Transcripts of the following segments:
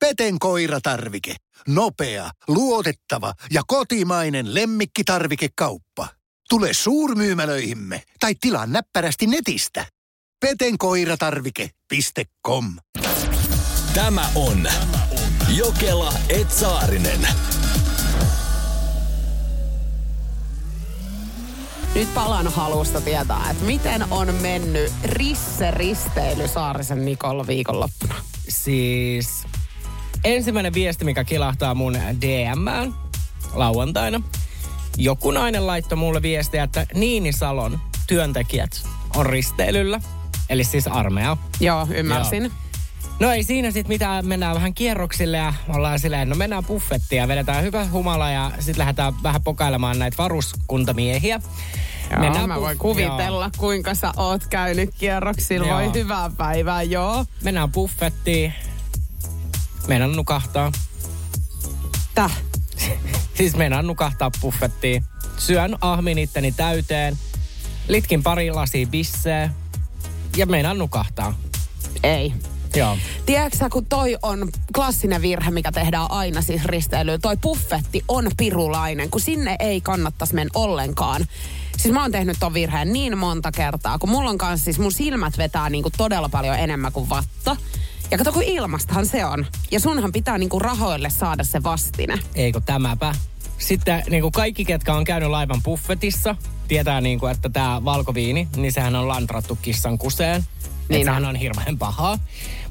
Peten koiratarvike. Nopea, luotettava ja kotimainen lemmikkitarvikekauppa. Tule suurmyymälöihimme tai tilaa näppärästi netistä. petenkoiratarvike.com Tämä on Jokela Etsaarinen. Nyt palan halusta tietää, että miten on mennyt Risse risteily Saarisen Nikolla viikonloppuna. Siis ensimmäinen viesti, mikä kilahtaa mun DMään lauantaina. Joku nainen laittoi mulle viestiä, että Niinisalon työntekijät on risteilyllä. Eli siis armeija. Joo, ymmärsin. Joo. No ei siinä sitten mitään, mennään vähän kierroksille ja ollaan silleen, no mennään buffettiin ja vedetään hyvä humala ja sitten lähdetään vähän pokailemaan näitä varuskuntamiehiä. Joo, Mennään mä buff- voin kuvitella, joo. kuinka sä oot käynyt kierroksilla. Joo. Voi hyvää päivää, joo. Mennään buffettiin. Mennään nukahtaa. Täh. Siis mennään nukahtaa buffettiin. Syön ahmin itteni täyteen. Litkin pari lasia bisseä. Ja meinaan nukahtaa. Ei. Joo. Tiedätkö kun toi on klassinen virhe, mikä tehdään aina siis risteilyyn. Toi buffetti on pirulainen, kun sinne ei kannattaisi mennä ollenkaan. Siis mä oon tehnyt ton virheen niin monta kertaa, kun mulla on kanssa siis mun silmät vetää niinku todella paljon enemmän kuin vatta. Ja kato, kun ilmastahan se on. Ja sunhan pitää niinku rahoille saada se vastine. Eikö tämäpä? Sitten niin kuin kaikki, ketkä on käynyt laivan buffetissa, tietää niin kuin, että tämä valkoviini, niin sehän on lantrattu kissan kuseen. Niin sehän on. on hirveän pahaa.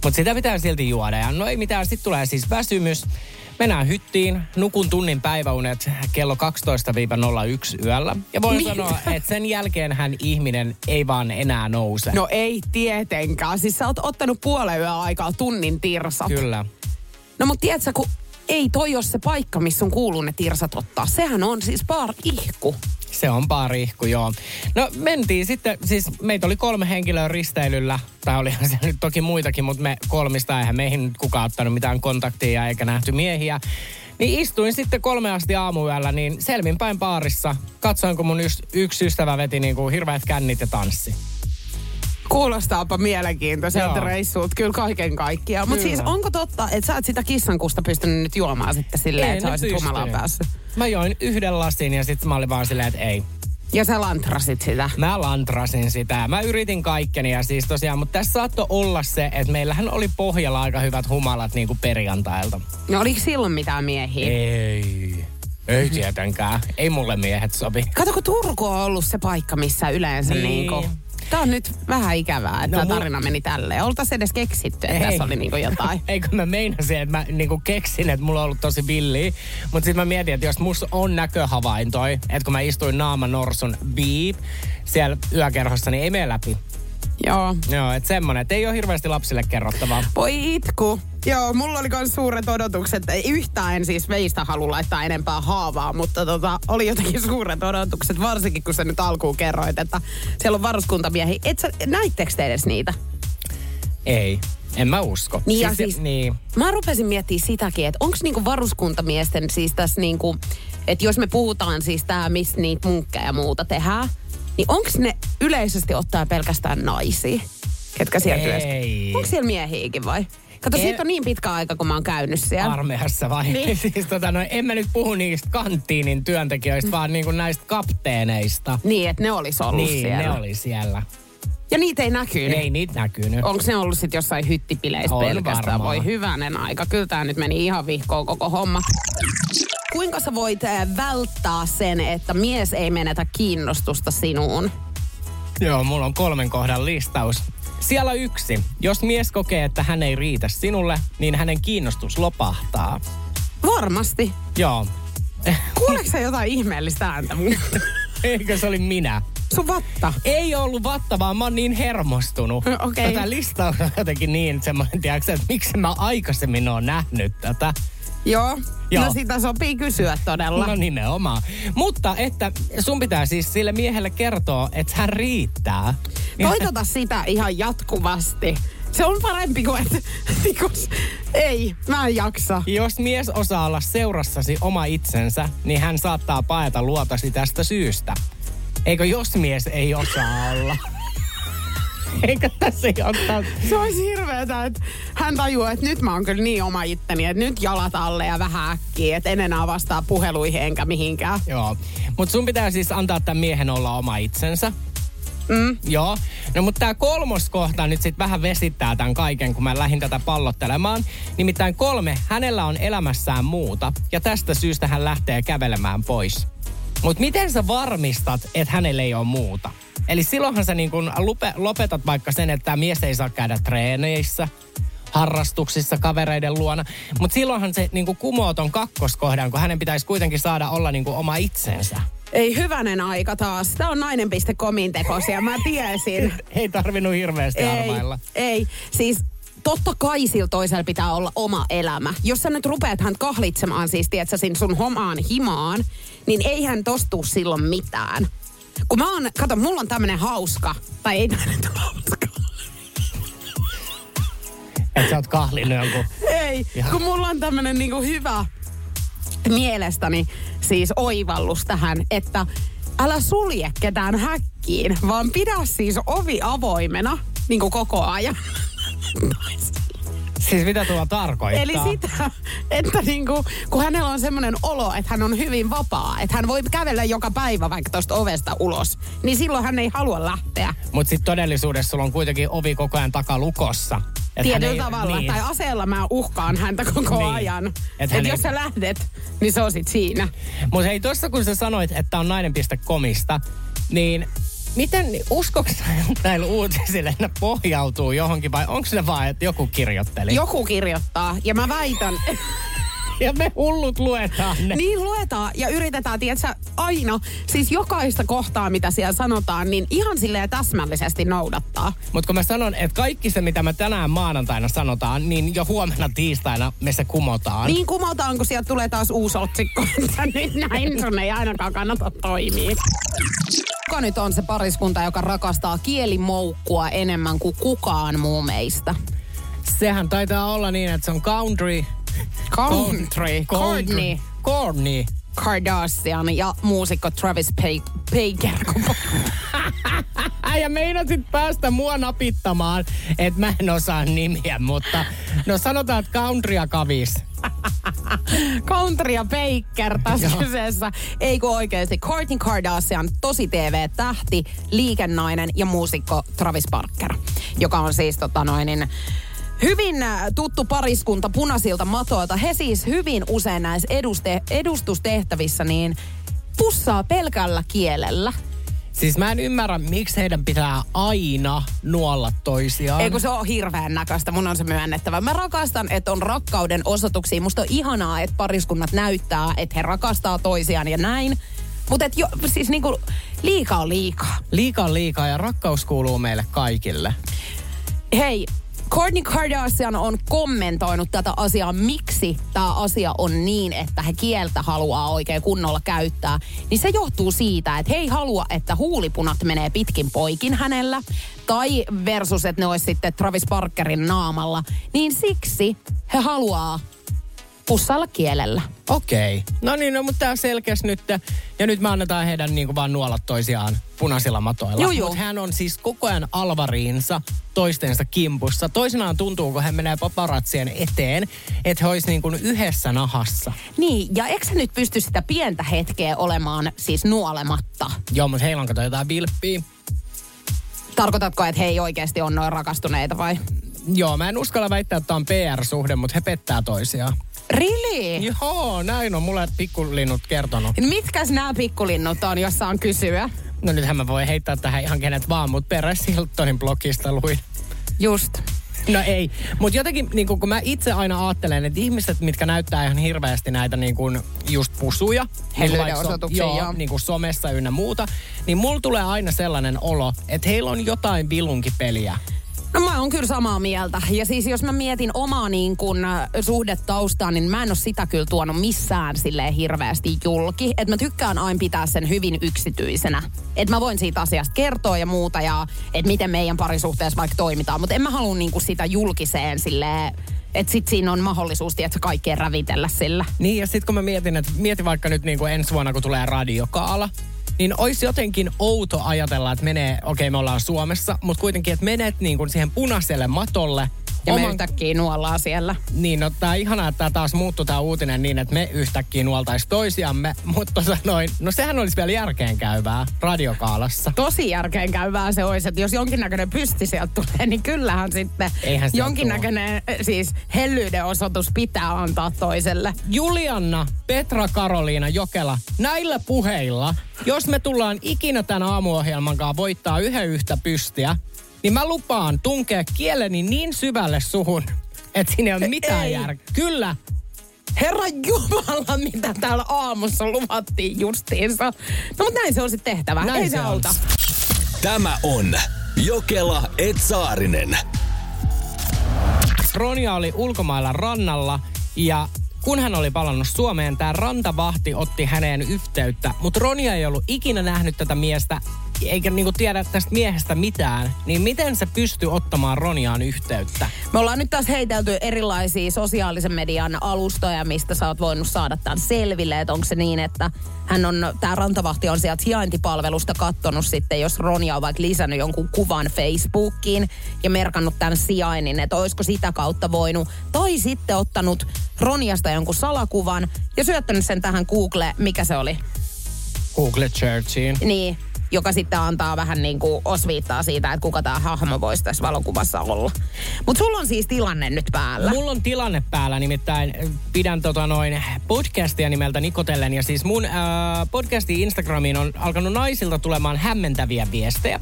Mutta sitä pitää silti juoda. Ja no ei mitään, sitten tulee siis väsymys. Mennään hyttiin, nukun tunnin päiväunet kello 12-01 yöllä. Ja voin Mitä? sanoa, että sen jälkeen hän ihminen ei vaan enää nouse. No ei tietenkään. Siis sä oot ottanut puolen yön aikaa tunnin tirsat. Kyllä. No mutta tiedätkö, kun ei toi ole se paikka, missä on kuuluu ne tirsat ottaa. Sehän on siis bar ihku. Se on parihku, joo. No mentiin sitten, siis meitä oli kolme henkilöä risteilyllä, tai olihan se nyt toki muitakin, mutta me kolmista eihän meihin nyt kukaan ottanut mitään kontaktia eikä nähty miehiä. Niin istuin sitten kolme asti aamuyöllä, niin selvinpäin baarissa. Katsoin, kun mun yks, yksi ystävä veti niin kuin hirveät kännit ja tanssi. Kuulostaapa mielenkiintoiselta reissulta, kyllä kaiken kaikkiaan. Mutta siis onko totta, että sä et sitä kissankusta pystynyt nyt juomaan sitten silleen, että sä olisit humalaan päässyt? Mä join yhden lasin ja sitten mä olin vaan silleen, että ei. Ja sä lantrasit sitä. Mä lantrasin sitä. Mä yritin kaikkeni ja siis tosiaan, mutta tässä saattoi olla se, että meillähän oli pohjalla aika hyvät humalat niin kuin perjantailta. No oliko silloin mitään miehiä? Ei. Ei tietenkään. Ei mulle miehet sopi. Kato, kun Turku on ollut se paikka, missä yleensä Niin. niin. niinku... Tää on nyt vähän ikävää, että No, mulla- tarina meni tälleen. Oltais edes keksitty, että Ei. tässä oli niinku jotain. Eikö mä meinasin, että mä niinku keksin, että mulla on ollut tosi villiä. Mutta sitten mä mietin, että jos musta on näköhavaintoi, että kun mä istuin Naama Norsun beep siellä yökerhossa, niin ei mene läpi. Joo. Joo, että semmonen, että ei ole hirveästi lapsille kerrottavaa. Voi itku. Joo, mulla oli myös suuret odotukset. Ei yhtään en siis meistä halua laittaa enempää haavaa, mutta tota, oli jotenkin suuret odotukset, varsinkin kun sä nyt alkuun kerroit, että siellä on varuskuntamiehiä. Et sä, näittekö te edes niitä? Ei, en mä usko. Niin ja siis- Niin. Mä rupesin miettimään sitäkin, että onko niinku varuskuntamiesten siis tässä niinku, että jos me puhutaan siis tää, missä niitä munkkeja ja muuta tehdään, niin onko ne yleisesti ottaen pelkästään naisia, ketkä siellä Ei. työskentelevät? Onko siellä miehiäkin vai? Kato, Ei. siitä on niin pitkä aika, kun mä oon käynyt siellä. Armeijassa vai? Niin. siis tota, no, en mä nyt puhu niistä kanttiinin työntekijöistä, vaan niinku näistä kapteeneista. Niin, että ne olisi ollut Niin, siellä. ne oli siellä. Ja niitä ei näkynyt. Ei niitä näkynyt. Onko ne ollut sitten jossain hyttipileissä On pelkästään? varmaan. Voi hyvänen aika. Kyllä tämä nyt meni ihan vihkoon koko homma. Kuinka sä voit eh, välttää sen, että mies ei menetä kiinnostusta sinuun? Joo, mulla on kolmen kohdan listaus. Siellä yksi. Jos mies kokee, että hän ei riitä sinulle, niin hänen kiinnostus lopahtaa. Varmasti. Joo. Kuuleeko sä jotain ihmeellistä ääntä? Eikö se oli minä? Sun vatta. Ei ollut vatta, vaan mä oon niin hermostunut. Okei. Tätä listaa on jotenkin niin semmoinen, tiedätkö, että miksi mä aikaisemmin oon nähnyt tätä. Joo. Joo. No sitä sopii kysyä todella. No nimenomaan. Mutta että sun pitää siis sille miehelle kertoa, että hän riittää. Toitota sitä ihan jatkuvasti. Se on parempi kuin, että niinku, ei, mä en jaksa. Jos mies osaa olla seurassasi oma itsensä, niin hän saattaa paeta luotasi tästä syystä. Eikö jos mies ei osaa olla? Eikö tässä ei ottaa... Se olisi hirveetä, että hän tajuaa, että nyt mä oon kyllä niin oma itteni, että nyt jalat alle ja vähän äkkiä, että en enää vastaa puheluihin enkä mihinkään. Joo. Mutta sun pitää siis antaa tämän miehen olla oma itsensä. Mm. Joo. No mutta tämä kolmos kohta nyt sitten vähän vesittää tämän kaiken, kun mä lähdin tätä pallottelemaan. Nimittäin kolme, hänellä on elämässään muuta. Ja tästä syystä hän lähtee kävelemään pois. Mutta miten sä varmistat, että hänellä ei ole muuta? Eli silloinhan sä niin kun lupe, lopetat vaikka sen, että tämä mies ei saa käydä treeneissä, harrastuksissa kavereiden luona. Mutta silloinhan se niin kumoo ton kakkoskohdan, kun hänen pitäisi kuitenkin saada olla niin oma itsensä. Ei hyvänen aika taas. Tämä on nainen.comin tekosia, mä tiesin. ei tarvinnut hirveästi ei, arvailla. Ei, siis totta kai sillä toisella pitää olla oma elämä. Jos sä nyt rupeat hän kahlitsemaan siis, tiedätkö, sun homaan himaan, niin eihän tostu silloin mitään. Kun mä oon, kato, mulla on tämmönen hauska, tai ei tämä nyt hauska. Et sä oot kahlinut jonkun. Ei, ja. kun mulla on tämmönen niinku hyvä mielestäni siis oivallus tähän, että älä sulje ketään häkkiin, vaan pidä siis ovi avoimena niin kuin koko ajan. Siis mitä tuo tarkoittaa? Eli sitä, että niinku, kun hänellä on semmoinen olo, että hän on hyvin vapaa, että hän voi kävellä joka päivä vaikka tuosta ovesta ulos, niin silloin hän ei halua lähteä. Mutta sitten todellisuudessa sulla on kuitenkin ovi koko ajan takalukossa. Tietyllä ei, tavalla. Niin. Tai aseella mä uhkaan häntä koko niin. ajan. Että et jos ei... sä lähdet, niin se on sit siinä. Mutta hei, tuossa kun sä sanoit, että on nainen.comista, niin Miten, uskoks näillä uutisille, että ne pohjautuu johonkin vai onko se vaan, että joku kirjoitteli? Joku kirjoittaa ja mä väitän... ja me hullut luetaan ne. Niin luetaan ja yritetään, tiedätkö, aina, siis jokaista kohtaa, mitä siellä sanotaan, niin ihan silleen täsmällisesti noudattaa. Mutta kun mä sanon, että kaikki se, mitä me tänään maanantaina sanotaan, niin jo huomenna tiistaina me se kumotaan. Niin kumotaan, kun sieltä tulee taas uusi otsikko, nyt näin sun ei ainakaan kannata toimia. Kuka nyt on se pariskunta, joka rakastaa kielimoukkua enemmän kuin kukaan muu meistä? Sehän taitaa olla niin, että se on country. Country. Courtney. Courtney. Kardashian ja muusikko Travis Baker. ja meinasit päästä mua napittamaan, että mä en osaa nimiä, mutta no sanotaan, että countrya kavis. Country ja Baker tässä kyseessä. Ei kun oikeasti. Kourtney Kardashian tosi TV-tähti, liikennainen ja muusikko Travis Barker, joka on siis tota noin, niin, Hyvin äh, tuttu pariskunta punaisilta matoilta. He siis hyvin usein näissä eduste, edustustehtävissä niin pussaa pelkällä kielellä. Siis mä en ymmärrä, miksi heidän pitää aina nuolla toisiaan. Ei kun se on hirveän näköistä, mun on se myönnettävä. Mä rakastan, että on rakkauden osoituksia. Musta on ihanaa, että pariskunnat näyttää, että he rakastaa toisiaan ja näin. Mutta jo, siis niinku, liika on liikaa. Liika on liikaa ja rakkaus kuuluu meille kaikille. Hei, Kourtney Kardashian on kommentoinut tätä asiaa, miksi tämä asia on niin, että he kieltä haluaa oikein kunnolla käyttää. Niin se johtuu siitä, että he ei halua, että huulipunat menee pitkin poikin hänellä. Tai versus, että ne olisi sitten Travis Parkerin naamalla. Niin siksi he haluaa pussailla kielellä. Okei. Okay. No niin, no, mutta tämä selkeästi nyt. Ja nyt me annetaan heidän niin kuin vaan nuolat toisiaan punaisilla matoilla. Joo, joo. Mutta hän on siis koko ajan alvariinsa toistensa kimpussa. Toisinaan tuntuu, kun hän menee paparatsien eteen, että he olisi niin kuin yhdessä nahassa. Niin, ja eikö nyt pysty sitä pientä hetkeä olemaan siis nuolematta? Joo, mutta heillä on kato jotain vilppiä. Tarkoitatko, että he ei oikeasti ole noin rakastuneita vai? Joo, mä en uskalla väittää, että on PR-suhde, mutta he pettää toisiaan. Really? Joo, näin on mulle pikkulinnut kertonut. Mitkäs nämä pikkulinnut on, jos saan kysyä? No nythän mä voin heittää tähän ihan kenet vaan, mutta Peres Hiltonin blogista luin. Just. No ei, mutta jotenkin niin kun mä itse aina ajattelen, että ihmiset, mitkä näyttää ihan hirveästi näitä niin kun just pusuja, niin joo, joo. Niin kuin somessa ynnä muuta, niin mulla tulee aina sellainen olo, että heillä on jotain vilunkipeliä No mä oon kyllä samaa mieltä. Ja siis jos mä mietin omaa niin kun, äh, suhdetaustaa, niin mä en ole sitä kyllä tuonut missään silleen hirveästi julki. Että mä tykkään aina pitää sen hyvin yksityisenä. Että mä voin siitä asiasta kertoa ja muuta ja että miten meidän parisuhteessa vaikka toimitaan. Mutta en mä halua niin sitä julkiseen silleen että sit siinä on mahdollisuus, että kaikkea rävitellä sillä. Niin, ja sitten kun mä mietin, että mieti vaikka nyt niin kuin ensi vuonna, kun tulee radiokaala, niin olisi jotenkin outo ajatella, että menee, okei okay, me ollaan Suomessa, mutta kuitenkin, että menet niin kuin siihen punaiselle matolle, Ja me yhtäkkiä nuollaan siellä. Niin, no tää ihanaa, että tää taas muuttui tää uutinen niin, että me yhtäkkiä nuoltais toisiamme, mutta tota noin, no sehän olisi vielä järkeenkäyvää radiokaalassa. Tosi järkeenkäyvää se olisi, että jos jonkinnäköinen pysti sieltä tulee, niin kyllähän sitten Eihän jonkinnäköinen eh, siis hellyyden osoitus pitää antaa toiselle. Julianna, Petra, Karoliina, Jokela, näillä puheilla, jos me tullaan ikinä tämän aamuohjelman kanssa voittaa yhden yhtä pystiä, niin mä lupaan tunkea kieleni niin syvälle suhun, että siinä ei ole mitään Ei. järkeä. Kyllä, Herra Jumala, mitä täällä aamussa luvattiin justiinsa. No mutta näin se on sitten tehtävä. Näin ei se, auta. Tämä on Jokela Etsaarinen. Ronja oli ulkomailla rannalla ja kun hän oli palannut Suomeen, tämä rantavahti otti häneen yhteyttä, mutta Ronja ei ollut ikinä nähnyt tätä miestä eikä niinku tiedä tästä miehestä mitään, niin miten se pystyy ottamaan Ronjaan yhteyttä? Me ollaan nyt taas heitelty erilaisia sosiaalisen median alustoja, mistä sä oot voinut saada tämän selville. Että onko se niin, että hän on, tämä rantavahti on sieltä sijaintipalvelusta kattonut sitten, jos Ronja on vaikka lisännyt jonkun kuvan Facebookiin ja merkannut tämän sijainnin, että olisiko sitä kautta voinut. Tai sitten ottanut Ronjasta jonkun salakuvan ja syöttänyt sen tähän Google, mikä se oli? Google Churchiin. Niin, joka sitten antaa vähän niin kuin osviittaa siitä, että kuka tämä hahmo voisi tässä valokuvassa olla. Mutta sulla on siis tilanne nyt päällä. Mulla on tilanne päällä, nimittäin pidän tota noin podcastia nimeltä Nikotellen. Ja siis mun äh, podcastin Instagramiin on alkanut naisilta tulemaan hämmentäviä viestejä.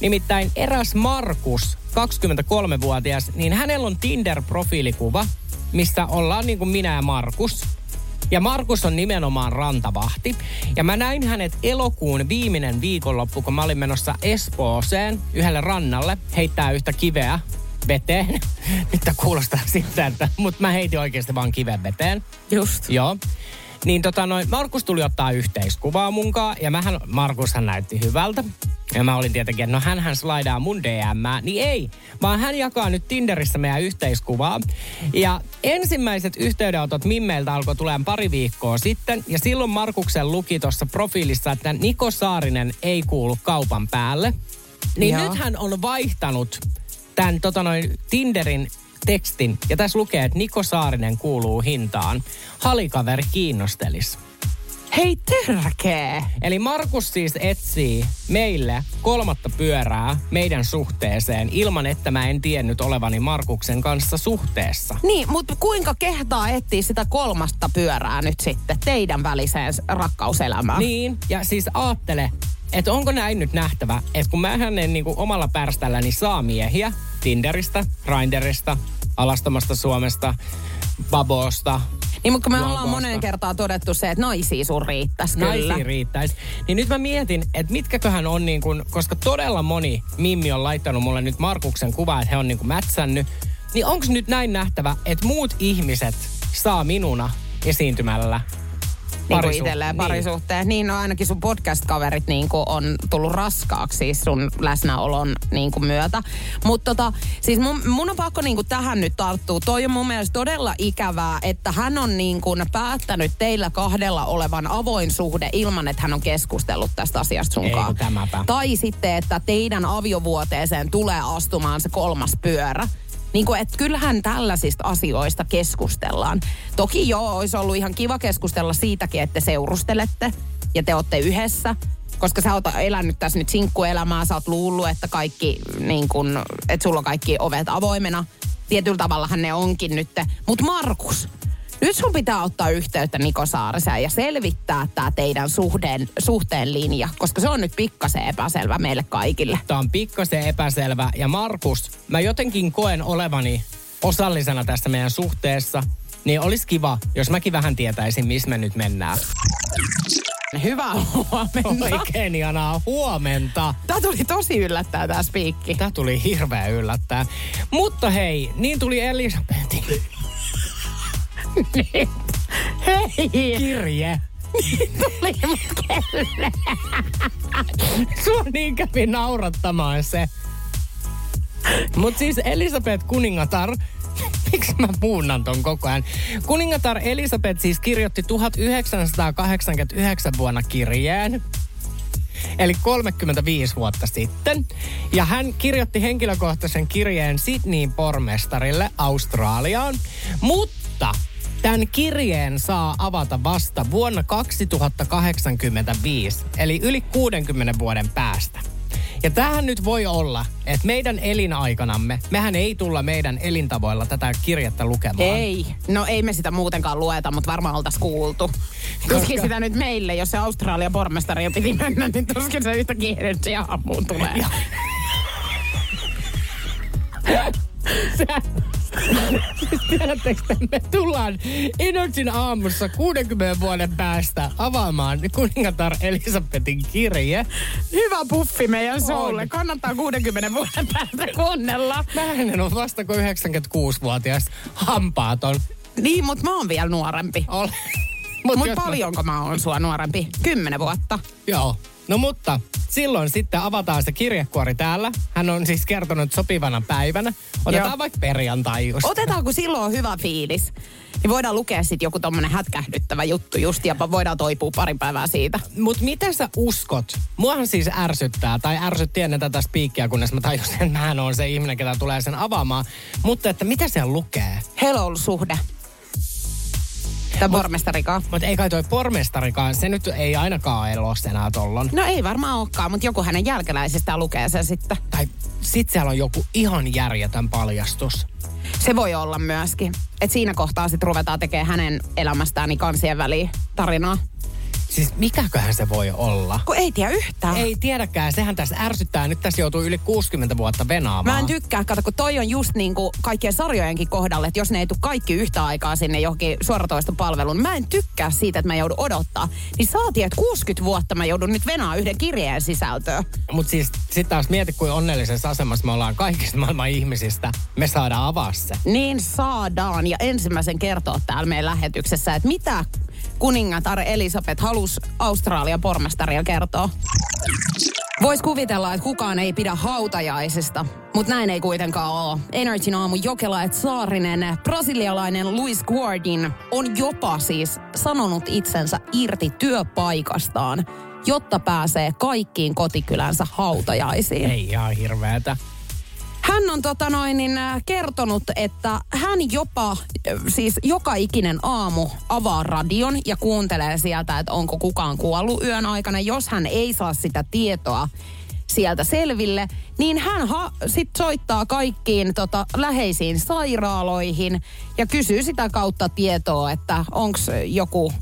Nimittäin eräs Markus, 23-vuotias, niin hänellä on Tinder-profiilikuva, mistä ollaan niin kuin minä ja Markus. Ja Markus on nimenomaan rantavahti. Ja mä näin hänet elokuun viimeinen viikonloppu, kun mä olin menossa Espooseen yhdelle rannalle heittää yhtä kiveä veteen. Nyt kuulostaa siltä, että... Mutta mä heitin oikeasti vaan kiven veteen. Just. Joo. Niin tota noin, Markus tuli ottaa yhteiskuvaa munkaan ja mähän, Markushan näytti hyvältä. Ja mä olin tietenkin, että no hänhän slaidaa mun DM, niin ei, vaan hän jakaa nyt Tinderissä meidän yhteiskuvaa. Ja ensimmäiset yhteydenotot Mimmeiltä alkoi tulemaan pari viikkoa sitten, ja silloin Markuksen luki tuossa profiilissa, että Niko Saarinen ei kuulu kaupan päälle. Niin Joo. nyt hän on vaihtanut tämän tota noin, Tinderin tekstin, ja tässä lukee, että Niko Saarinen kuuluu hintaan. Halikaveri kiinnostelis. Hei törkee! Eli Markus siis etsii meille kolmatta pyörää meidän suhteeseen ilman, että mä en tiennyt olevani Markuksen kanssa suhteessa. Niin, mutta kuinka kehtaa etsiä sitä kolmasta pyörää nyt sitten teidän väliseen rakkauselämään? Niin, ja siis aattele, että onko näin nyt nähtävä, että kun mä hänen niin kuin omalla pärställäni saa miehiä Tinderistä, Grinderista, alastomasta Suomesta, Babosta, Niin, mutta kun me ollaan moneen kertaan todettu se, että naisia sun riittäisi kyllä. naisia riittäisi. Niin nyt mä mietin, että mitkäköhän on niin kuin, koska todella moni Mimmi on laittanut mulle nyt Markuksen kuvaa, että he on niin kuin mätsännyt. Niin onko nyt näin nähtävä, että muut ihmiset saa minuna esiintymällä niin kuin parisuht- itselleen niin. parisuhteen. Niin, no ainakin sun podcast-kaverit niin kuin on tullut raskaaksi siis sun läsnäolon niin kuin myötä. Mutta tota, siis mun, mun on pakko niin kuin tähän nyt tarttua. Toi on mun mielestä todella ikävää, että hän on niin kuin päättänyt teillä kahdella olevan avoin suhde ilman, että hän on keskustellut tästä asiasta sunkaan. Tai sitten, että teidän aviovuoteeseen tulee astumaan se kolmas pyörä. Niin kuin, että kyllähän tällaisista asioista keskustellaan. Toki joo, olisi ollut ihan kiva keskustella siitäkin, että te seurustelette ja te olette yhdessä. Koska sä oot elänyt tässä nyt sinkkuelämää, sä oot luullut, että kaikki, niin kun, että sulla on kaikki ovet avoimena. Tietyllä tavallahan ne onkin nyt. Mutta Markus, nyt sun pitää ottaa yhteyttä Niko Saariseen ja selvittää tämä teidän suhteen, suhteen linja, koska se on nyt pikkasen epäselvä meille kaikille. Tämä on pikkasen epäselvä. Ja Markus, mä jotenkin koen olevani osallisena tässä meidän suhteessa. Niin olisi kiva, jos mäkin vähän tietäisin, missä me nyt mennään. Hyvää huomenta. Oikein ihanaa huomenta. Tämä tuli tosi yllättää tämä spiikki. Tämä tuli hirveän yllättää. Mutta hei, niin tuli Elisabetin Hei! kirje. Tuli mut kelle? Sua niin kävi naurattamaan se. Mutta siis Elisabeth Kuningatar, miksi mä puunnan ton koko ajan? Kuningatar Elisabeth siis kirjoitti 1989 vuonna kirjeen. eli 35 vuotta sitten. Ja hän kirjoitti henkilökohtaisen kirjeen Sydneyin pormestarille Australiaan, mutta Tämän kirjeen saa avata vasta vuonna 2085, eli yli 60 vuoden päästä. Ja tähän nyt voi olla, että meidän elinaikanamme, mehän ei tulla meidän elintavoilla tätä kirjettä lukemaan. Ei. No ei me sitä muutenkaan lueta, mutta varmaan oltaisiin kuultu. Tuskin sitä nyt meille, jos se Australian pormestari jo piti mennä, niin tuskin se yhtä kiireesti aamuun tulee. Siis tiedättekö, että me tullaan Energin aamussa 60 vuoden päästä avaamaan kuningatar Elisabetin kirje. Hyvä puffi meidän soulle. Kannattaa 60 vuoden päästä kuunnella. Mä en ole vasta kuin 96-vuotias hampaaton. Niin, mutta mä oon vielä nuorempi. Mutta mä- paljonko mä oon sua nuorempi? Kymmenen vuotta. Joo. No mutta silloin sitten avataan se kirjekuori täällä. Hän on siis kertonut sopivana päivänä. Otetaan Joo. vaikka perjantai just. Otetaan, kun silloin on hyvä fiilis. Niin voidaan lukea sitten joku tommonen hätkähdyttävä juttu just ja voidaan toipua pari päivää siitä. Mut mitä sä uskot? Muahan siis ärsyttää, tai ärsytti ennen tätä spiikkiä, kunnes mä tajusin, että mä on se ihminen, ketä tulee sen avaamaan. Mutta että mitä siellä lukee? Hello-suhde. Tämä pormestarikaan. Mutta ei kai toi pormestarikaan, se nyt ei ainakaan elossa enää tollon. No ei varmaan olekaan, mutta joku hänen jälkeläisistään lukee sen sitten. Tai sit siellä on joku ihan järjetön paljastus. Se voi olla myöskin. Et siinä kohtaa sitten ruvetaan tekemään hänen elämästään niin kansien väliin tarinaa. Siis mikäköhän se voi olla? Kun ei tiedä yhtään. Ei tiedäkään, sehän tässä ärsyttää. Nyt tässä joutuu yli 60 vuotta venaamaan. Mä en tykkää, kato, kun toi on just niin kuin kaikkien sarjojenkin kohdalle, että jos ne ei tule kaikki yhtä aikaa sinne johonkin suoratoistopalveluun, mä en tykkää siitä, että mä joudun odottaa. Niin saatiin, että 60 vuotta mä joudun nyt venaa yhden kirjeen sisältöä. Mutta siis sit taas mieti, kuin onnellisessa asemassa me ollaan kaikista maailman ihmisistä. Me saadaan avaa se. Niin saadaan ja ensimmäisen kertoa täällä meidän lähetyksessä, että mitä kuningatar Elisabeth halusi Australian pormestaria kertoa. Voisi kuvitella, että kukaan ei pidä hautajaisista, mutta näin ei kuitenkaan ole. Energyn aamu Jokela et Saarinen, brasilialainen Luis Guardin on jopa siis sanonut itsensä irti työpaikastaan, jotta pääsee kaikkiin kotikylänsä hautajaisiin. Ei ihan hirveetä. Hän on tota noin, niin, äh, kertonut, että hän jopa äh, siis joka ikinen aamu avaa radion ja kuuntelee sieltä, että onko kukaan kuollut yön aikana. Jos hän ei saa sitä tietoa sieltä selville, niin hän ha- sit soittaa kaikkiin tota, läheisiin sairaaloihin ja kysyy sitä kautta tietoa, että onko joku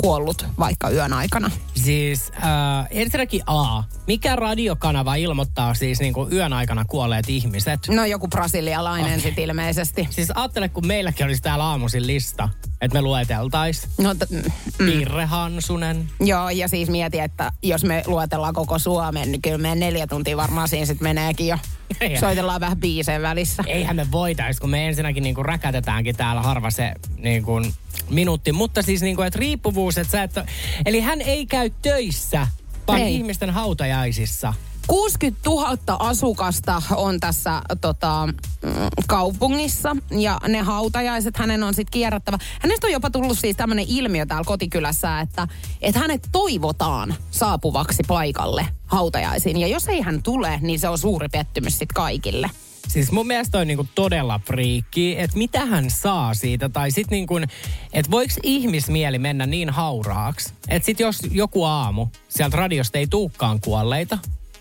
kuollut vaikka yön aikana. Siis äh, ensinnäkin A. Mikä radiokanava ilmoittaa siis niinku yön aikana kuolleet ihmiset? No joku brasilialainen okay. sitten ilmeisesti. Siis ajattele, kun meilläkin olisi täällä aamuisin lista, että me lueteltais. No, t- mm. Pirre Hansunen. Joo, ja siis mieti, että jos me luetellaan koko Suomen, niin kyllä meidän neljä tuntia varmaan siinä sitten meneekin jo. Eihän. Soitellaan vähän biiseen välissä. Eihän me voitais, kun me ensinnäkin niinku räkätetäänkin täällä harva se niinku minuutti. Mutta siis niinku, että riippuvuus, että sä et, Eli hän ei käy töissä, vaan Ei. ihmisten hautajaisissa. 60 000 asukasta on tässä tota, mm, kaupungissa ja ne hautajaiset hänen on sitten kierrättävä. Hänestä on jopa tullut siis tämmöinen ilmiö täällä kotikylässä, että, että hänet toivotaan saapuvaksi paikalle hautajaisiin. Ja jos ei hän tule, niin se on suuri pettymys sitten kaikille. Siis mun mielestä on niinku todella friikki, että mitä hän saa siitä. Tai sit niinku, että voiko ihmismieli mennä niin hauraaksi, että sit jos joku aamu sieltä radiosta ei tuukkaan kuolleita,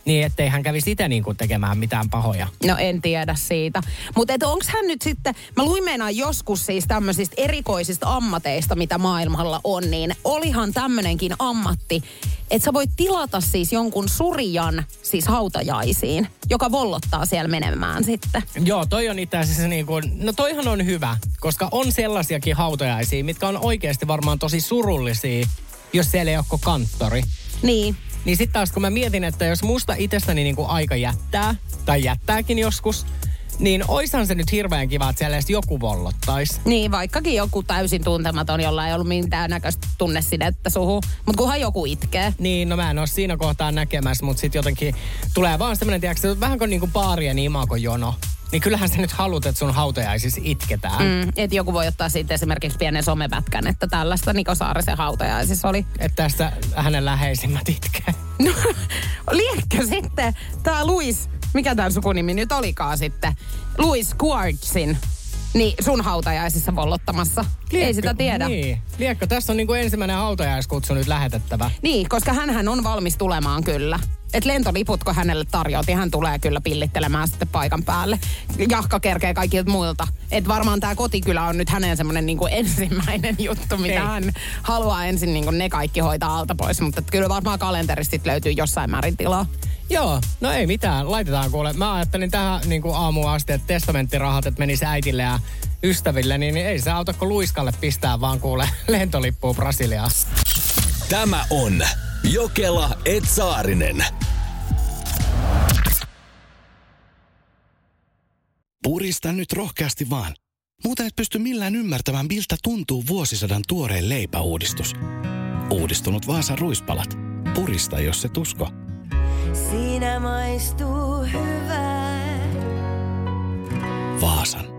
niin ettei hän kävisi itse niinku tekemään mitään pahoja. No en tiedä siitä. Mutta onko hän nyt sitten, mä luin meinaan joskus siis tämmöisistä erikoisista ammateista, mitä maailmalla on, niin olihan tämmöinenkin ammatti, että sä voit tilata siis jonkun surjan siis hautajaisiin, joka vollottaa siellä menemään sitten. Joo, toi on itse asiassa niin kuin, no toihan on hyvä, koska on sellaisiakin hautajaisia, mitkä on oikeasti varmaan tosi surullisia, jos siellä ei ole kanttori. Niin. Niin sitten taas kun mä mietin, että jos musta itsestäni niinku aika jättää, tai jättääkin joskus, niin oishan se nyt hirveän kiva, että siellä edes joku vollottais. Niin, vaikkakin joku täysin tuntematon, jolla ei ollut mitään näköistä tunnesidettä suhu. Mutta kunhan joku itkee. Niin, no mä en oo siinä kohtaa näkemässä, mutta sitten jotenkin tulee vaan semmoinen, tiedätkö, vähän kuin niinku baarien imakojono. Niin kyllähän sä nyt haluat, että sun hautajaisissa itketään. Mm, että joku voi ottaa siitä esimerkiksi pienen somepätkän, että tällaista Niko Saarisen hautajaisissa oli. Että tästä hänen läheisimmät itkee. No, liekö sitten tämä Luis, mikä tämän sukunimi nyt olikaan sitten, Luis Quartzin, niin sun hautajaisissa vollottamassa. Liekko, Ei sitä tiedä. Niin. Liekko, tässä on niin kuin ensimmäinen hautajaiskutsu nyt lähetettävä. Niin, koska hän on valmis tulemaan kyllä. Et lentoliput, kun hänelle tarjoutiin, hän tulee kyllä pillittelemään sitten paikan päälle. Jahka kerkee kaikilta muilta. Et varmaan tämä kotikylä on nyt hänen semmoinen niinku ensimmäinen juttu, mitä Ei. hän haluaa ensin niinku ne kaikki hoitaa alta pois. Mutta kyllä varmaan kalenterista löytyy jossain määrin tilaa. Joo, no ei mitään. Laitetaan kuule. Mä ajattelin tähän niin kuin aamuun asti, että testamenttirahat, että menisi äitille ja ystäville, niin ei se auta kuin luiskalle pistää vaan kuule lentolippuun Brasiliaan. Tämä on Jokela Etsaarinen. Purista nyt rohkeasti vaan. Muuten et pysty millään ymmärtämään, miltä tuntuu vuosisadan tuoreen leipäuudistus. Uudistunut Vaasan ruispalat. Purista, jos se tusko. Siinä maistuu hyvä. Vaasan.